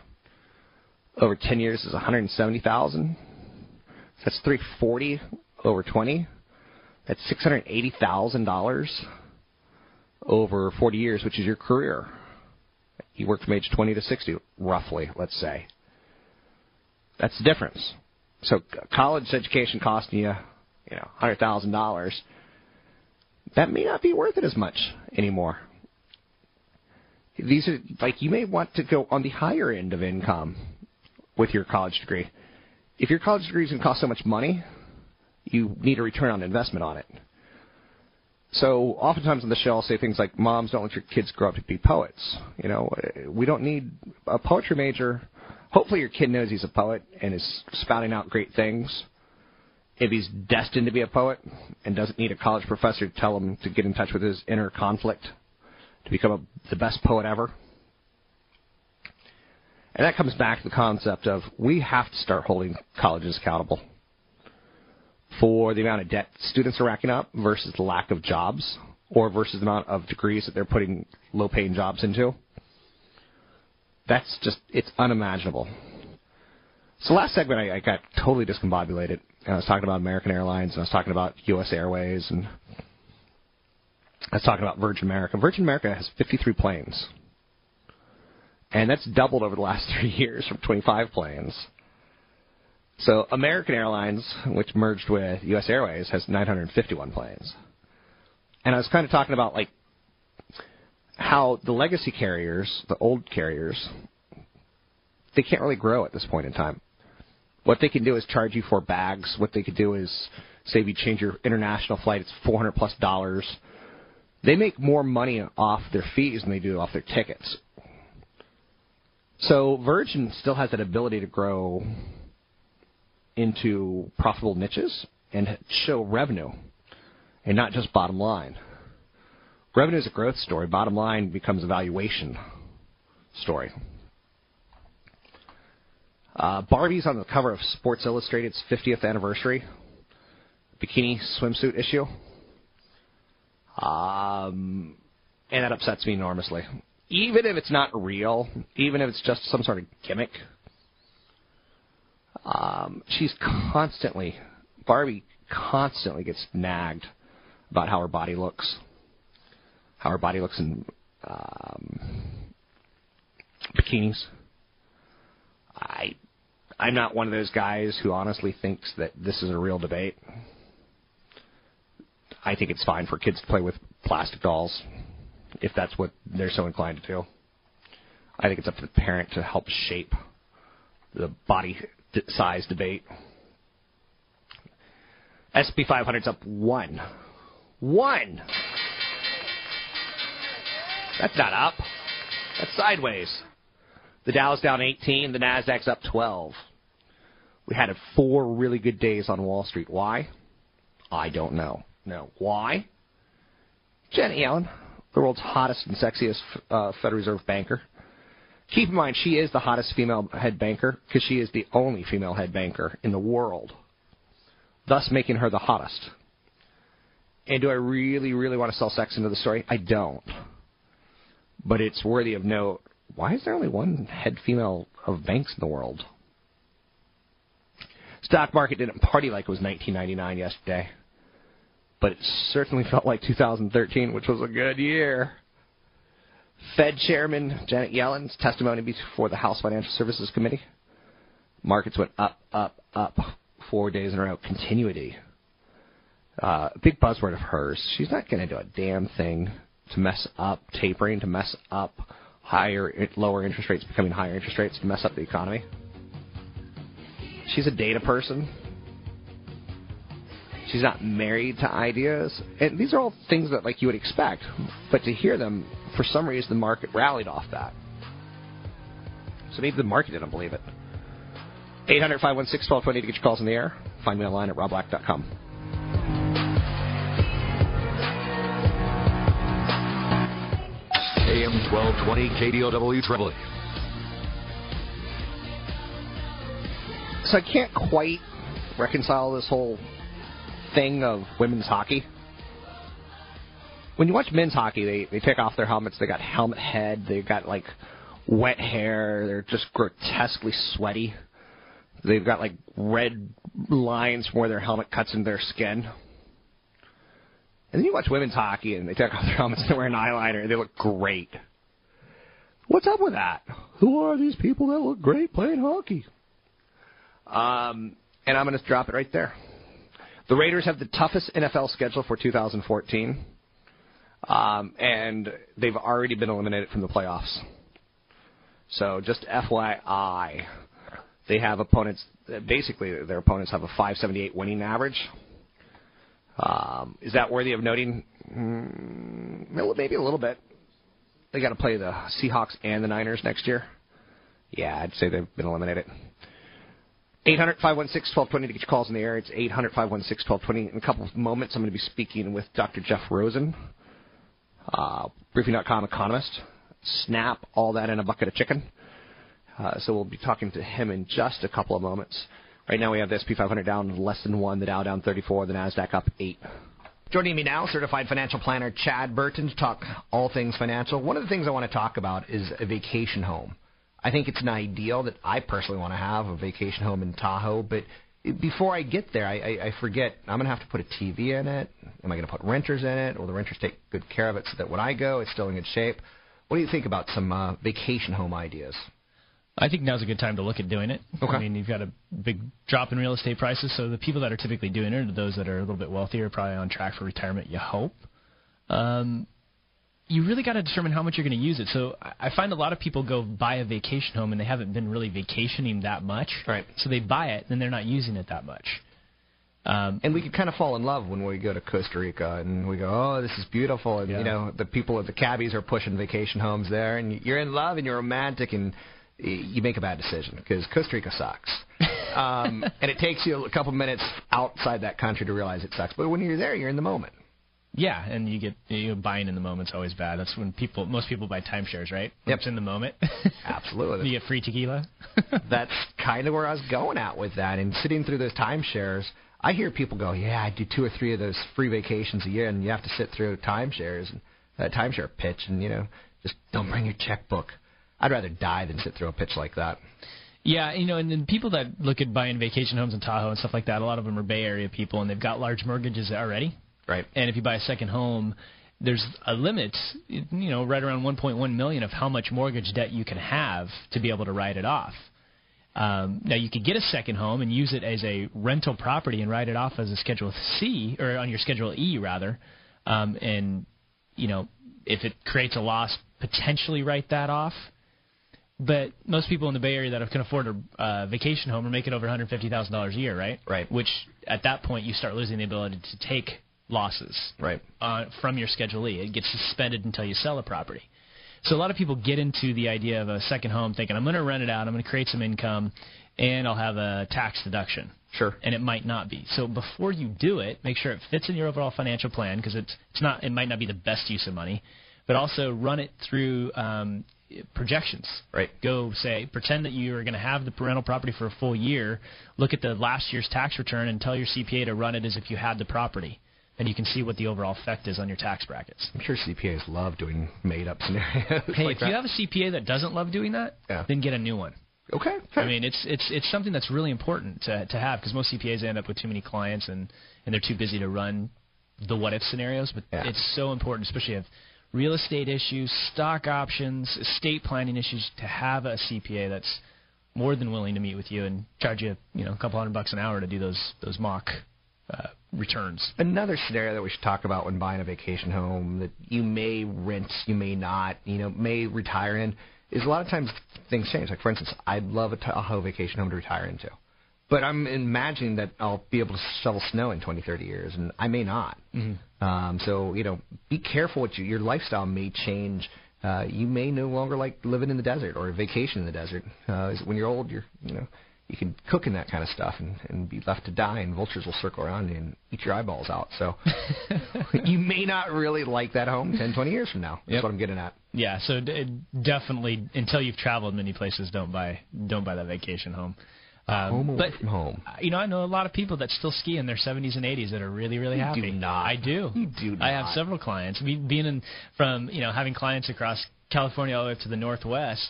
over 10 years is 170,000. That's 340 over 20. That's $680,000 over 40 years, which is your career. You work from age 20 to 60, roughly, let's say. That's the difference. So college education costing you, you know, hundred thousand dollars. That may not be worth it as much anymore. These are like you may want to go on the higher end of income with your college degree. If your college degree is going to cost so much money, you need a return on investment on it. So oftentimes on the show, I'll say things like, "Moms, don't let your kids grow up to be poets." You know, we don't need a poetry major. Hopefully, your kid knows he's a poet and is spouting out great things. If he's destined to be a poet and doesn't need a college professor to tell him to get in touch with his inner conflict to become a, the best poet ever. And that comes back to the concept of we have to start holding colleges accountable for the amount of debt students are racking up versus the lack of jobs or versus the amount of degrees that they're putting low paying jobs into. That's just, it's unimaginable. So last segment, I, I got totally discombobulated. I was talking about American Airlines, and I was talking about U.S. Airways, and I was talking about Virgin America. Virgin America has 53 planes, and that's doubled over the last three years from 25 planes. So American Airlines, which merged with U.S. Airways, has 951 planes. And I was kind of talking about like how the legacy carriers, the old carriers, they can't really grow at this point in time. What they can do is charge you for bags. What they could do is say if you change your international flight, it's 400 plus dollars. They make more money off their fees than they do off their tickets. So Virgin still has that ability to grow into profitable niches and show revenue and not just bottom line. Revenue is a growth story. Bottom line becomes a valuation story. Uh, Barbie's on the cover of Sports Illustrated's 50th anniversary bikini swimsuit issue. Um, and that upsets me enormously. Even if it's not real, even if it's just some sort of gimmick, um, she's constantly, Barbie constantly gets nagged about how her body looks, how her body looks in um, bikinis. I, I'm not one of those guys who honestly thinks that this is a real debate. I think it's fine for kids to play with plastic dolls if that's what they're so inclined to do. I think it's up to the parent to help shape the body size debate. SP 500's up one. One! That's not up. That's sideways. The Dow's down 18, the Nasdaq's up 12. We had four really good days on Wall Street. Why? I don't know. No. Why? Jenny Yellen, the world's hottest and sexiest uh, Federal Reserve banker, Keep in mind, she is the hottest female head banker because she is the only female head banker in the world, thus making her the hottest. And do I really, really want to sell sex into the story? I don't. But it's worthy of note. Why is there only one head female of banks in the world? Stock market didn't party like it was 1999 yesterday, but it certainly felt like 2013, which was a good year. Fed Chairman Janet Yellen's testimony before the House Financial Services Committee. Markets went up, up, up four days in a row. Continuity. Uh, big buzzword of hers. She's not going to do a damn thing to mess up tapering, to mess up higher, lower interest rates becoming higher interest rates, to mess up the economy. She's a data person. She's not married to ideas, and these are all things that like you would expect. But to hear them, for some reason, the market rallied off that. So maybe the market didn't believe it. 800 516 1220 to get your calls in the air. Find me online at robblack.com. AM 1220 KDOW Tripoli. So I can't quite reconcile this whole thing of women's hockey. When you watch men's hockey, they they take off their helmets. They got helmet head. They've got like wet hair. They're just grotesquely sweaty. They've got like red lines from where their helmet cuts into their skin. And then you watch women's hockey and they take off their helmets and they're wearing eyeliner and they look great. What's up with that? Who are these people that look great playing hockey? Um, and I'm going to drop it right there. The Raiders have the toughest NFL schedule for 2014, um, and they've already been eliminated from the playoffs. So just FYI, they have opponents. Basically, their opponents have a 578 winning average. Um, is that worthy of noting? Mm, maybe a little bit. They got to play the Seahawks and the Niners next year. Yeah, I'd say they've been eliminated. 800 516 1220 to get your calls in the air. It's 800 516 1220. In a couple of moments, I'm going to be speaking with Dr. Jeff Rosen, uh, Briefing.com economist. Snap all that in a bucket of chicken. Uh, so we'll be talking to him in just a couple of moments. Right now we have the SP 500 down less than one, the Dow down 34, the Nasdaq up eight. Joining me now, certified financial planner Chad Burton to talk all things financial. One of the things I want to talk about is a vacation home. I think it's an ideal that I personally want to have a vacation home in Tahoe, but before I get there, I, I, I forget I'm going to have to put a TV in it. Am I going to put renters in it? Will the renters take good care of it so that when I go, it's still in good shape? What do you think about some uh, vacation home ideas? I think now's a good time to look at doing it. Okay. I mean, you've got a big drop in real estate prices, so the people that are typically doing it are those that are a little bit wealthier, probably on track for retirement. You hope. Um, you really got to determine how much you're going to use it. So I find a lot of people go buy a vacation home and they haven't been really vacationing that much. Right. So they buy it and they're not using it that much. Um, and we could kind of fall in love when we go to Costa Rica and we go, oh, this is beautiful. And, Yeah. you know, the people at the cabbies are pushing vacation homes there and you're in love and you're romantic and you make a bad decision because Costa Rica sucks. um, and it takes you a couple minutes outside that country to realize it sucks. But when you're there, you're in the moment. Yeah, and you get you know, buying in the moment's always bad. That's when people, most people buy timeshares, right? Yep. It's in the moment. Absolutely. you get free tequila. That's kind of where I was going at with that. And sitting through those timeshares, I hear people go, "Yeah, I do two or three of those free vacations a year, and you have to sit through timeshares and a timeshare pitch, and you know, just don't bring your checkbook." I'd rather die than sit through a pitch like that. Yeah, you know, and then people that look at buying vacation homes in Tahoe and stuff like that, a lot of them are Bay Area people, and they've got large mortgages already. Right. And if you buy a second home, there's a limit, you know, right around 1.1 million of how much mortgage debt you can have to be able to write it off. Um, now you could get a second home and use it as a rental property and write it off as a Schedule C or on your Schedule E rather, um, and you know if it creates a loss, potentially write that off. But most people in the Bay Area that can afford a uh, vacation home are making over $150,000 a year, right? Right. Which at that point you start losing the ability to take losses Right. uh, from your Schedule E. It gets suspended until you sell a property. So a lot of people get into the idea of a second home thinking, I'm going to rent it out, I'm going to create some income, and I'll have a tax deduction. Sure. And it might not be. So before you do it, make sure it fits in your overall financial plan because it's it's not it might not be the best use of money, but also run it through um, projections. Right. Go say, pretend that you are going to have the rental property for a full year. Look at the last year's tax return and tell your CPA to run it as if you had the property. And you can see what the overall effect is on your tax brackets. I'm sure CPAs love doing made up scenarios. Hey, like if that. you have a CPA that doesn't love doing that, Yeah. then get a new one. okay, I mean, it's it's it's something that's really important to to have because most CPAs end up with too many clients and and they're too busy to run the what if scenarios. But Yeah. it's so important, especially if real estate issues, stock options, estate planning issues, to have a CPA that's more than willing to meet with you and charge you you know a couple hundred bucks an hour to do those those mock uh, returns. Another scenario that we should talk about when buying a vacation home that you may rent, you may not, you know, may retire in, is a lot of times things change. Like for instance, I'd love a Tahoe vacation home to retire into, but I'm imagining that I'll be able to shovel snow in 20, 30 years, and I may not. Mm-hmm. Um, so you know, be careful what you, your lifestyle may change. Uh, you may no longer like living in the desert or a vacation in the desert. Uh, when you're old, you're you know you can cook in that kind of stuff and, and be left to die, and vultures will circle around and eat your eyeballs out. So you may not really like that home 10, 20 years from now. That's Yep. what I'm getting at. Yeah, so d- definitely until you've traveled many places, don't buy don't buy that vacation home. Um, home away but from home. you know, I know a lot of people that still ski in their 70s and 80s that are really, really You happy. do not. I do. You do Not. I have several clients. Being in from you know having clients across California all the way up to the Northwest.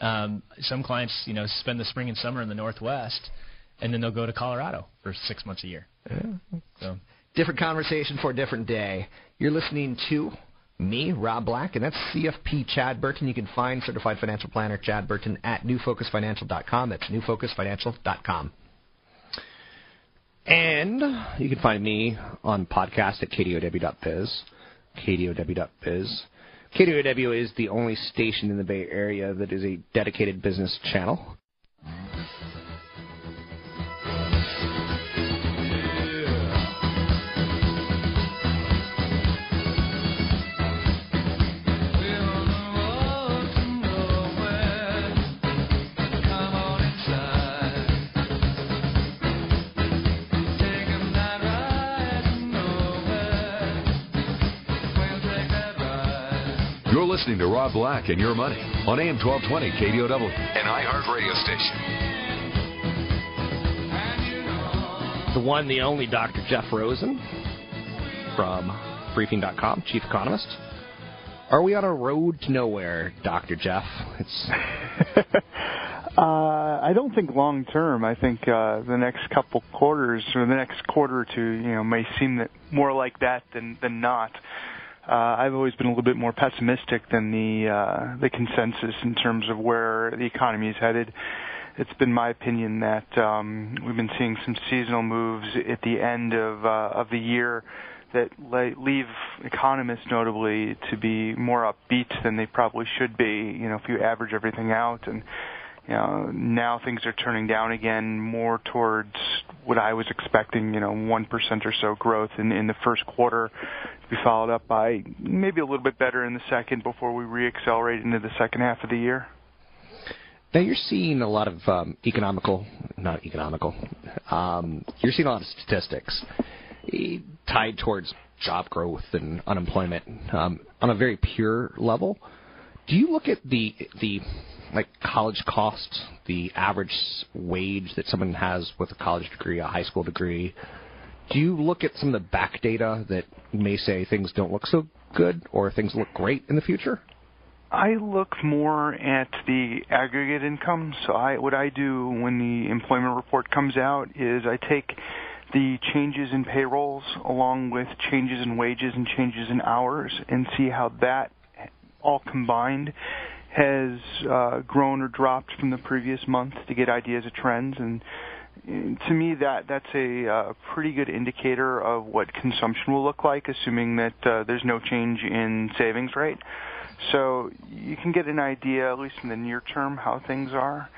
Um, some clients, you know, spend the spring and summer in the Northwest, and then they'll go to Colorado for six months a year. So Different conversation for a different day. You're listening to me, Rob Black, and that's CFP Chad Burton. You can find Certified Financial Planner Chad Burton at newfocusfinancial.com. That's newfocusfinancial.com. And you can find me on podcast at kdow.biz. kdow.biz. KDOW is the only station in the Bay Area that is a dedicated business channel. Listening to Rob Black and Your Money on AM 1220 KDOW, an iHeart radio station. The one, the only Dr. Jeff Rosen from Briefing.com, chief economist. Are we on a road to nowhere, Dr. Jeff? It's Uh, I don't think long term. I think uh, the next couple quarters or the next quarter or two, you know, may seem that more like that than than not. Uh, I've always been a little bit more pessimistic than the uh, the consensus in terms of where the economy is headed. It's been my opinion that um, we've been seeing some seasonal moves at the end of uh, of the year that le- leave economists notably to be more upbeat than they probably should be. You know, if you average everything out and you know, now things are turning down again more towards what I was expecting, you know, 1% or so growth in, in the first quarter be followed up by maybe a little bit better in the second before we reaccelerate into the second half of the year. Now you're seeing a lot of um, economical, not economical. Um, you're seeing a lot of statistics eh, tied towards job growth and unemployment um, on a very pure level. Do you look at the the like college costs, the average wage that someone has with a college degree, a high school degree? Do you look at some of the back data that may say things don't look so good or things look great in the future? I look more at the aggregate income. So I what I do when the employment report comes out is I take the changes in payrolls along with changes in wages and changes in hours and see how that all combined has uh, grown or dropped from the previous month to get ideas of trends and to me that that's a uh, pretty good indicator of what consumption will look like assuming that uh, there's no change in savings rate so you can get an idea, at least in the near term, how things are.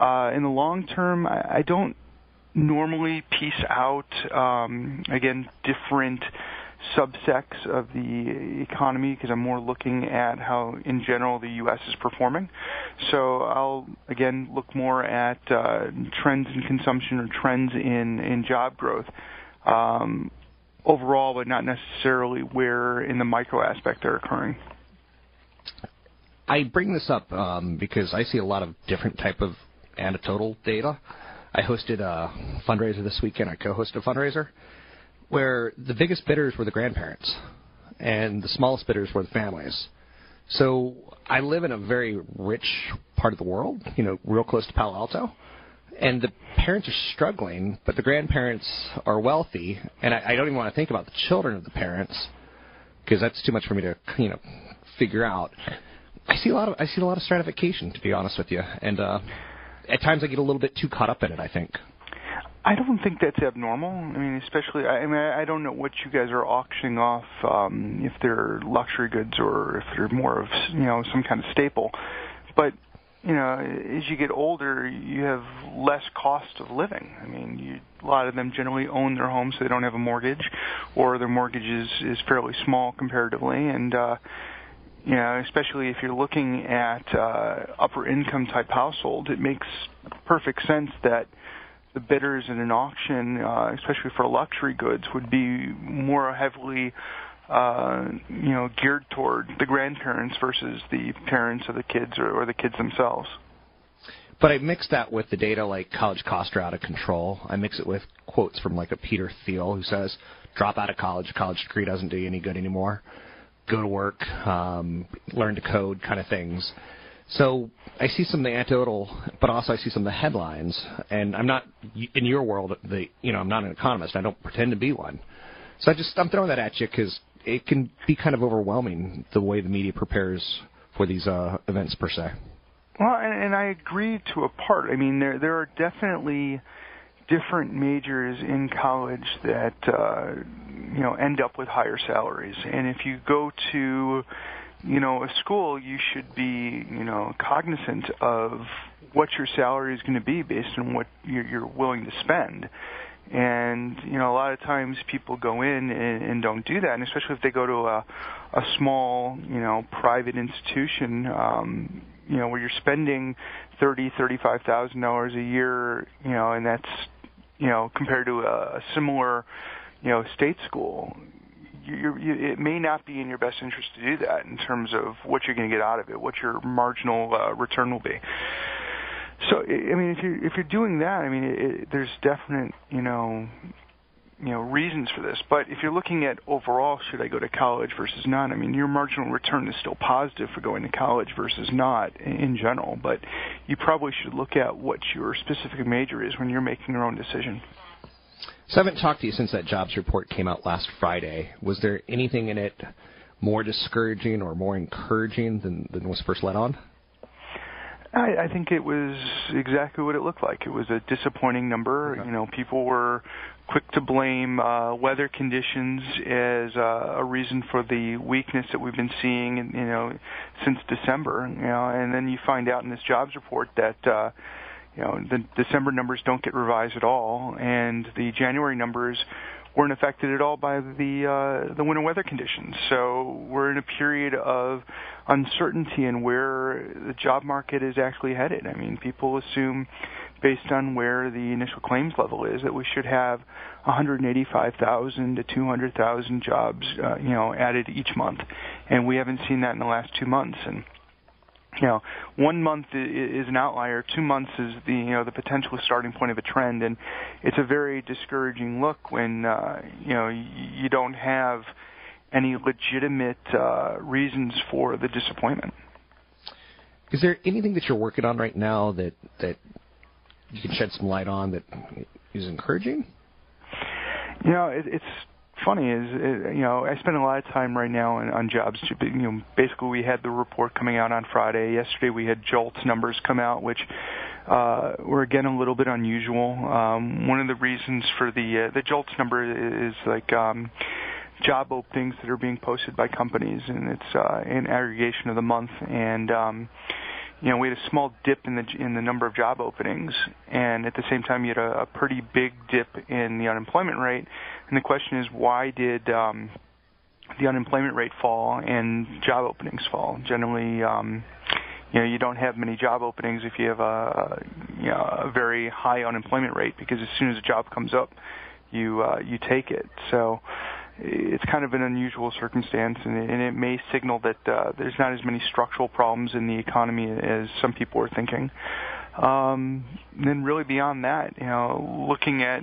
Uh, in the long term, I, I don't normally piece out, um, again, different subsects of the economy because I'm more looking at how, in general, the U.S. is performing. So I'll, again, look more at uh, trends in consumption or trends in, in job growth. Um, overall, but not necessarily where in the micro aspect they're occurring. I bring this up um, because I see a lot of different type of anecdotal data. I hosted a fundraiser this weekend. I co-hosted a fundraiser where the biggest bidders were the grandparents, and the smallest bidders were the families. So I live in a very rich part of the world, you know, real close to Palo Alto, and the parents are struggling, but the grandparents are wealthy, and I, I don't even want to think about the children of the parents because that's too much for me to, you know, figure out. I see a lot of I see a lot of stratification, to be honest with you, and uh, at times I get a little bit too caught up in it. I think. I don't think that's abnormal. I mean, especially, I mean, I don't know what you guys are auctioning off, um, if they're luxury goods or if they're more of, you know, some kind of staple. But, you know, as you get older, you have less cost of living. I mean, you, a lot of them generally own their homes, so they don't have a mortgage, or their mortgage is, is fairly small comparatively, and, uh, you know, especially if you're looking at uh, upper income type households, it makes perfect sense that the bidders in an auction, uh, especially for luxury goods, would be more heavily, uh, you know, geared toward the grandparents versus the parents of the kids or, or the kids themselves. But I mix that with the data like college costs are out of control. I mix it with quotes from like a Peter Thiel who says, "Drop out of college. A College degree doesn't do you any good anymore. Go to work, um, learn to code, kind of things." So I see some of the anecdotal, but also I see some of the headlines. And I'm not in your world. The you know I'm not an economist. I don't pretend to be one. So I just I'm throwing that at you because it can be kind of overwhelming the way the media prepares for these uh, events per se. Well, and, and I agree to a part. I mean, there there are definitely different majors in college that uh, you know end up with higher salaries, and if you go to you know, a school, you should be, you know, cognizant of what your salary is going to be based on what you're, you're willing to spend. And you know, a lot of times people go in and, and don't do that, and especially if they go to a a small, you know, private institution, um, you know, where you're spending thirty, thirty-five thousand dollars a year, you know, and that's, you know, compared to a, a similar, you know, state school, you, it may not be in your best interest to do that in terms of what you're going to get out of it, what your marginal uh, return will be. So, I mean, if you if you're doing that, I mean, it, there's definite, you know, you know, reasons for this. But if you're looking at overall, should I go to college versus not? I mean, your marginal return is still positive for going to college versus not in general. But you probably should look at what your specific major is when you're making your own decision. So I haven't talked to you since that jobs report came out last Friday. Was there anything in it more discouraging or more encouraging than, than was first let on? I, I think it was exactly what it looked like. It was a disappointing number. Okay. You know, people were quick to blame uh, weather conditions as uh, a reason for the weakness that we've been seeing, you know, since December. You know, and then you find out in this jobs report that. Uh, you know the December numbers don't get revised at all, and the January numbers weren't affected at all by the uh, the winter weather conditions. So we're in a period of uncertainty in where the job market is actually headed. I mean, people assume, based on where the initial claims level is, that we should have 185,000 to 200,000 jobs, uh, you know, added each month, and we haven't seen that in the last two months. And you know, one month is an outlier. Two months is the you know the potential starting point of a trend, and it's a very discouraging look when uh, you know you don't have any legitimate uh, reasons for the disappointment. Is there anything that you're working on right now that that you can shed some light on that is encouraging? You know, it, it's funny is uh, you know I spend a lot of time right now on, on jobs. You know, basically we had the report coming out on Friday. Yesterday we had JOLTS numbers come out, which uh, were again a little bit unusual. Um, one of the reasons for the uh, the JOLTS number is like. Um, job openings that are being posted by companies and it's uh an aggregation of the month and um you know, we had a small dip in the in the number of job openings, and at the same time, you had a, a pretty big dip in the unemployment rate. And the question is, why did um, the unemployment rate fall and job openings fall? Generally, um, you know, you don't have many job openings if you have a you know a very high unemployment rate because as soon as a job comes up, you uh, you take it. So it's kind of an unusual circumstance, and it, may signal that uh, there's not as many structural problems in the economy as some people are thinking. Um, then, really beyond that, you know, looking at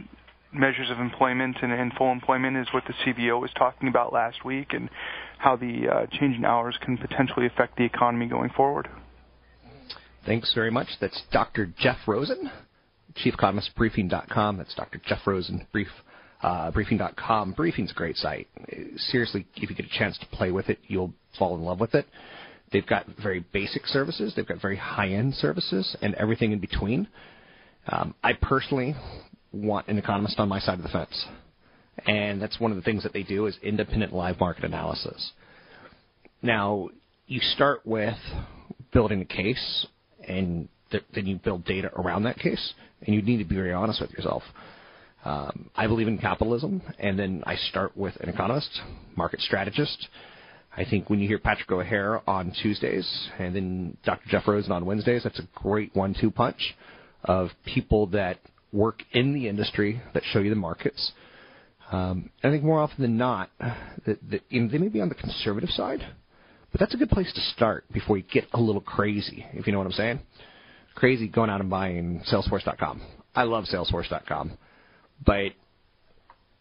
measures of employment and, and full employment is what the CBO was talking about last week, and how the uh, change in hours can potentially affect the economy going forward. Thanks very much. That's Dr. Jeff Rosen, Chief Economist, Briefing.com. That's Dr. Jeff Rosen, Brief. Uh, briefing.com. Briefing's a great site. Seriously, if you get a chance to play with it, you'll fall in love with it. They've got very basic services, they've got very high end services, and everything in between. Um, I personally want an economist on my side of the fence. And that's one of the things that they do is independent live market analysis. Now, you start with building a case, and th- then you build data around that case, and you need to be very honest with yourself. Um, I believe in capitalism, and then I start with an economist, market strategist. I think when you hear Patrick O'Hare on Tuesdays and then Dr. Jeff Rosen on Wednesdays, that's a great one-two punch of people that work in the industry that show you the markets. Um, I think more often than not, that, that you know, they may be on the conservative side, but that's a good place to start before you get a little crazy, if you know what I'm saying. Crazy going out and buying Salesforce.com. I love Salesforce.com, but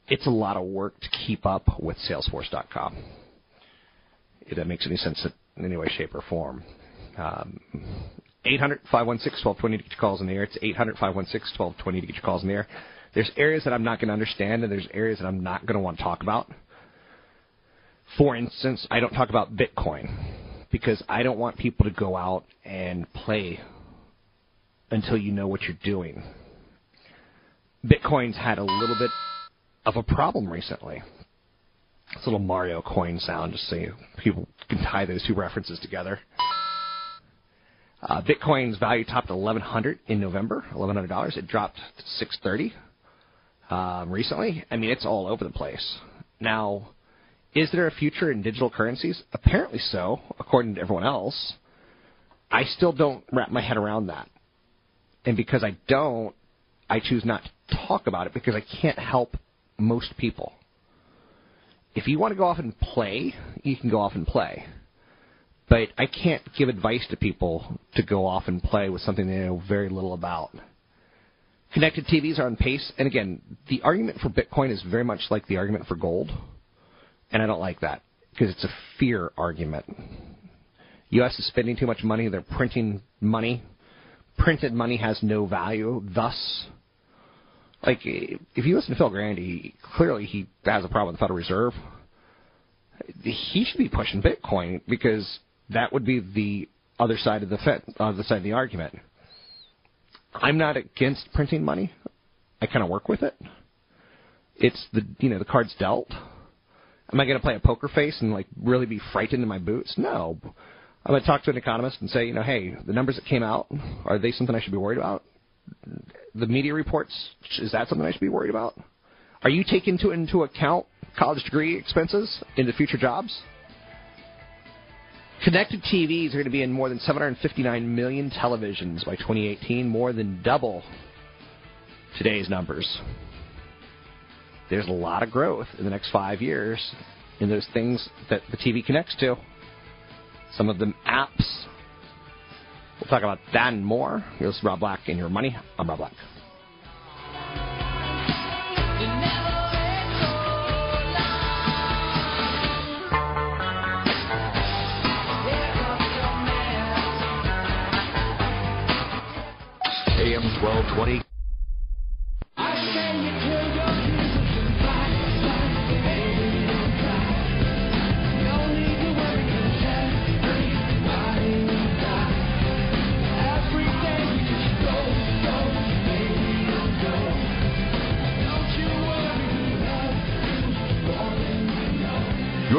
it's a lot of work to keep up with Salesforce.com. If that makes any sense in any way, shape, or form. Um, 800 516 1220 to get your calls in the air. It's 800 516 1220 to get your calls in the air. There's areas that I'm not going to understand, and there's areas that I'm not going to want to talk about. For instance, I don't talk about Bitcoin because I don't want people to go out and play until you know what you're doing. Bitcoin's had a little bit of a problem recently. It's a little Mario coin sound, just so you, people can tie those two references together. Uh, Bitcoin's value topped 1100 in November, $1,100. It dropped to 630 um, recently. I mean, it's all over the place. Now, is there a future in digital currencies? Apparently so, according to everyone else. I still don't wrap my head around that. And because I don't, I choose not to talk about it because I can't help most people. If you want to go off and play, you can go off and play. But I can't give advice to people to go off and play with something they know very little about. Connected TVs are on pace, and again, the argument for Bitcoin is very much like the argument for gold, and I don't like that because it's a fear argument. U.S. is spending too much money; they're printing money. Printed money has no value. Thus, like if you listen to Phil Grandy, clearly he has a problem with the Federal Reserve. He should be pushing Bitcoin because that would be the other side of the Fed, other side of the argument. I'm not against printing money. I kind of work with it. It's the you know the cards dealt. Am I going to play a poker face and like really be frightened in my boots? No. I'm going to talk to an economist and say, you know, hey, the numbers that came out are they something I should be worried about? The media reports is that something I should be worried about? Are you taking into into account college degree expenses into future jobs? Connected TVs are going to be in more than 759 million televisions by 2018, more than double today's numbers. There's a lot of growth in the next five years in those things that the TV connects to. Some of them apps. We'll talk about that and more. Here's Rob Black and Your Money. I'm Rob Black. AM 1220.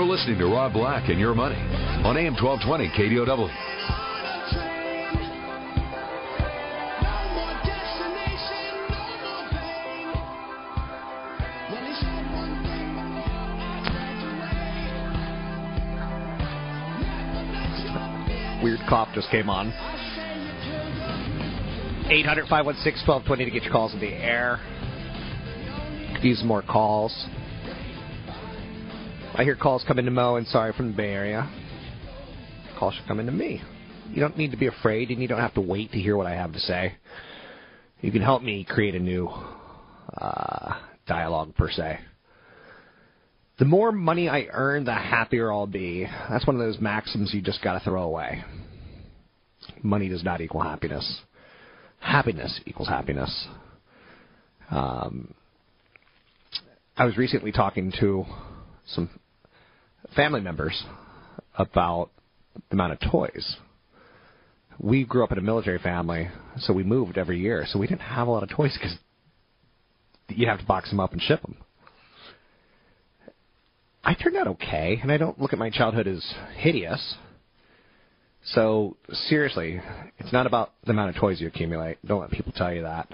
Listening to Rob Black and Your Money on AM 1220 KDOW. Weird cough just came on. 800 516 1220 to get your calls in the air. Use more calls. I hear calls coming to Mo and sorry from the Bay Area. Calls should come into me. You don't need to be afraid, and you don't have to wait to hear what I have to say. You can help me create a new uh, dialogue, per se. The more money I earn, the happier I'll be. That's one of those maxims you just got to throw away. Money does not equal happiness. Happiness equals happiness. Um, I was recently talking to some family members about the amount of toys. We grew up in a military family, so we moved every year, so we didn't have a lot of toys because you'd have to box them up and ship them. I turned out okay, and I don't look at my childhood as hideous. So seriously, it's not about the amount of toys you accumulate. Don't let people tell you that.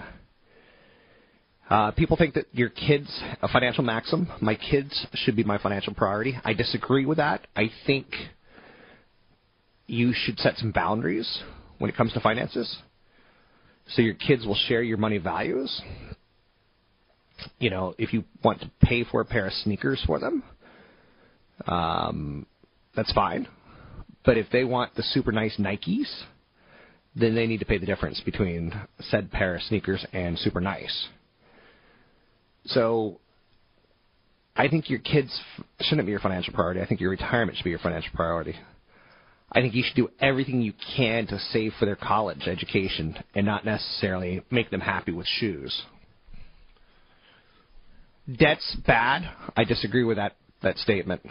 Uh, people think that your kids a financial maxim. My kids should be my financial priority. I disagree with that. I think you should set some boundaries when it comes to finances, so your kids will share your money values. You know, if you want to pay for a pair of sneakers for them, um, that's fine. But if they want the super nice Nikes, then they need to pay the difference between said pair of sneakers and super nice. So I think your kids shouldn't be your financial priority. I think your retirement should be your financial priority. I think you should do everything you can to save for their college education and not necessarily make them happy with shoes. Debt's bad. I disagree with that, that statement.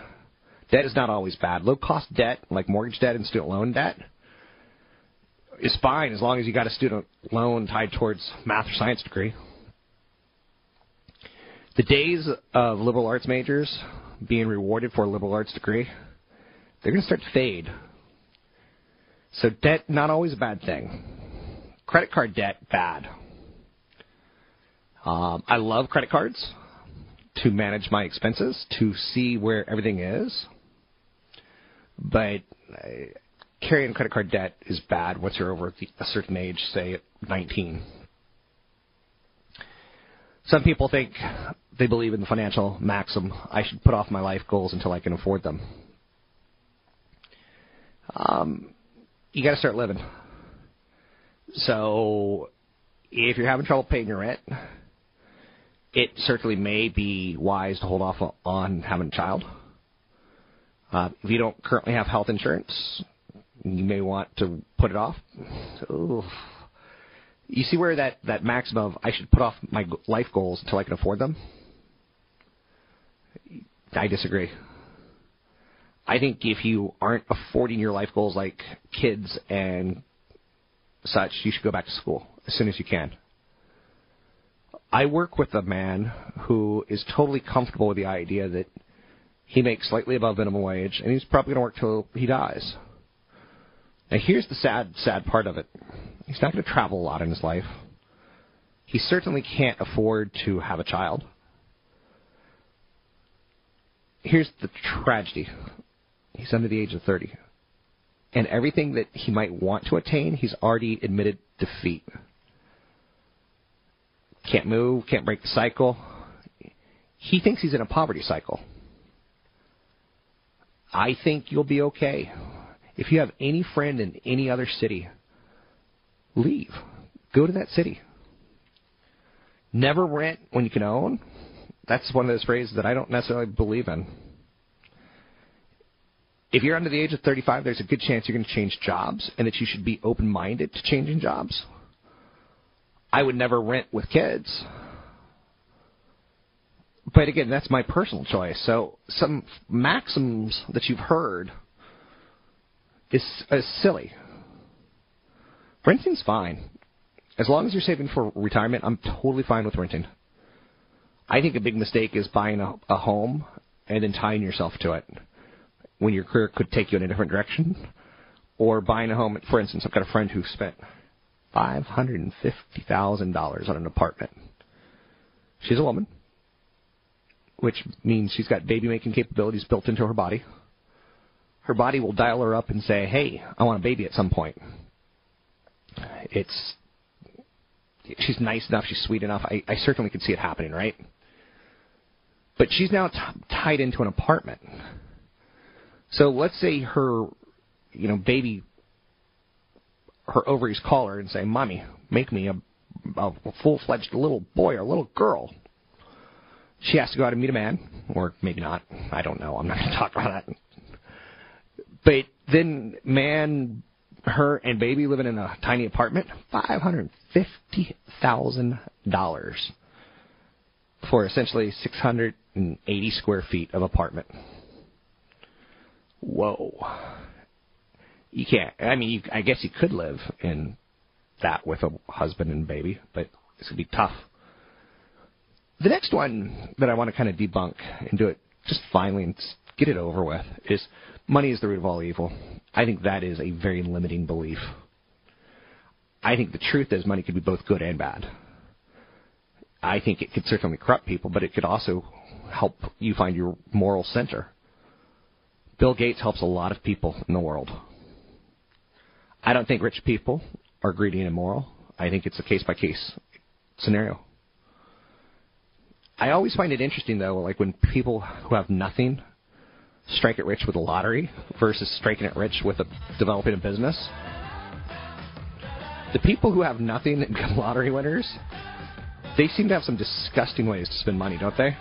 Debt is not always bad. Low cost debt, like mortgage debt and student loan debt, is fine as long as you got a student loan tied towards math or science degree. The days of liberal arts majors being rewarded for a liberal arts degree, they're going to start to fade. So debt not always a bad thing. Credit card debt bad. Um, I love credit cards to manage my expenses, to see where everything is. But uh, carrying credit card debt is bad once you're over a certain age, say at 19. Some people think they believe in the financial maxim I should put off my life goals until I can afford them. Um, you got to start living. So, if you're having trouble paying your rent, it certainly may be wise to hold off on having a child. Uh, if you don't currently have health insurance, you may want to put it off. Ooh. You see where that, that maximum of I should put off my life goals until I can afford them? I disagree. I think if you aren't affording your life goals like kids and such, you should go back to school as soon as you can. I work with a man who is totally comfortable with the idea that he makes slightly above minimum wage and he's probably going to work till he dies. Now here's the sad, sad part of it. He's not going to travel a lot in his life. He certainly can't afford to have a child. Here's the tragedy. He's under the age of 30. And everything that he might want to attain, he's already admitted defeat. Can't move, can't break the cycle. He thinks he's in a poverty cycle. I think you'll be okay. If you have any friend in any other city, leave. Go to that city. Never rent when you can own. That's one of those phrases that I don't necessarily believe in. If you're under the age of 35, there's a good chance you're going to change jobs and that you should be open minded to changing jobs. I would never rent with kids. But again, that's my personal choice. So some maxims that you've heard is, is silly. Renting's fine. As long as you're saving for retirement, I'm totally fine with renting. I think a big mistake is buying a, a home and then tying yourself to it when your career could take you in a different direction. Or buying a home. For instance, I've got a friend who spent five hundred and fifty thousand dollars on an apartment. She's a woman, which means she's got baby making capabilities built into her body. Her body will dial her up and say, "Hey, I want a baby at some point." It's she's nice enough, she's sweet enough. I, I certainly could see it happening, right? But she's now t- tied into an apartment. So let's say her, you know, baby, her ovaries call her and say, "Mommy, make me a, a full-fledged little boy or little girl." She has to go out and meet a man, or maybe not. I don't know. I'm not going to talk about that. But then, man, her and baby living in a tiny apartment, five hundred fifty thousand dollars for essentially six hundred and eighty square feet of apartment. Whoa. You can't. I mean, you, I guess you could live in that with a husband and baby, but it's gonna be tough. The next one that I want to kind of debunk and do it just finally and get it over with is money is the root of all evil. I think that is a very limiting belief. I think the truth is money could be both good and bad. I think it could certainly corrupt people, but it could also help you find your moral center. Bill Gates helps a lot of people in the world. I don't think rich people are greedy and immoral. I think it's a case by case scenario. I always find it interesting though, like when people who have nothing strike it rich with a lottery versus striking it rich with a developing a business. The people who have nothing and become lottery winners, they seem to have some disgusting ways to spend money, don't they?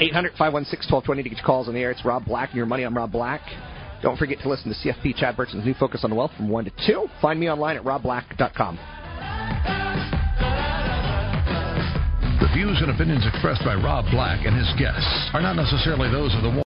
800 516 1220 to get your calls on the air. It's Rob Black and your money. I'm Rob Black. Don't forget to listen to CFP Chad Burton's new focus on wealth from 1 to 2. Find me online at robblack.com. The views and opinions expressed by Rob Black and his guests are not necessarily those of the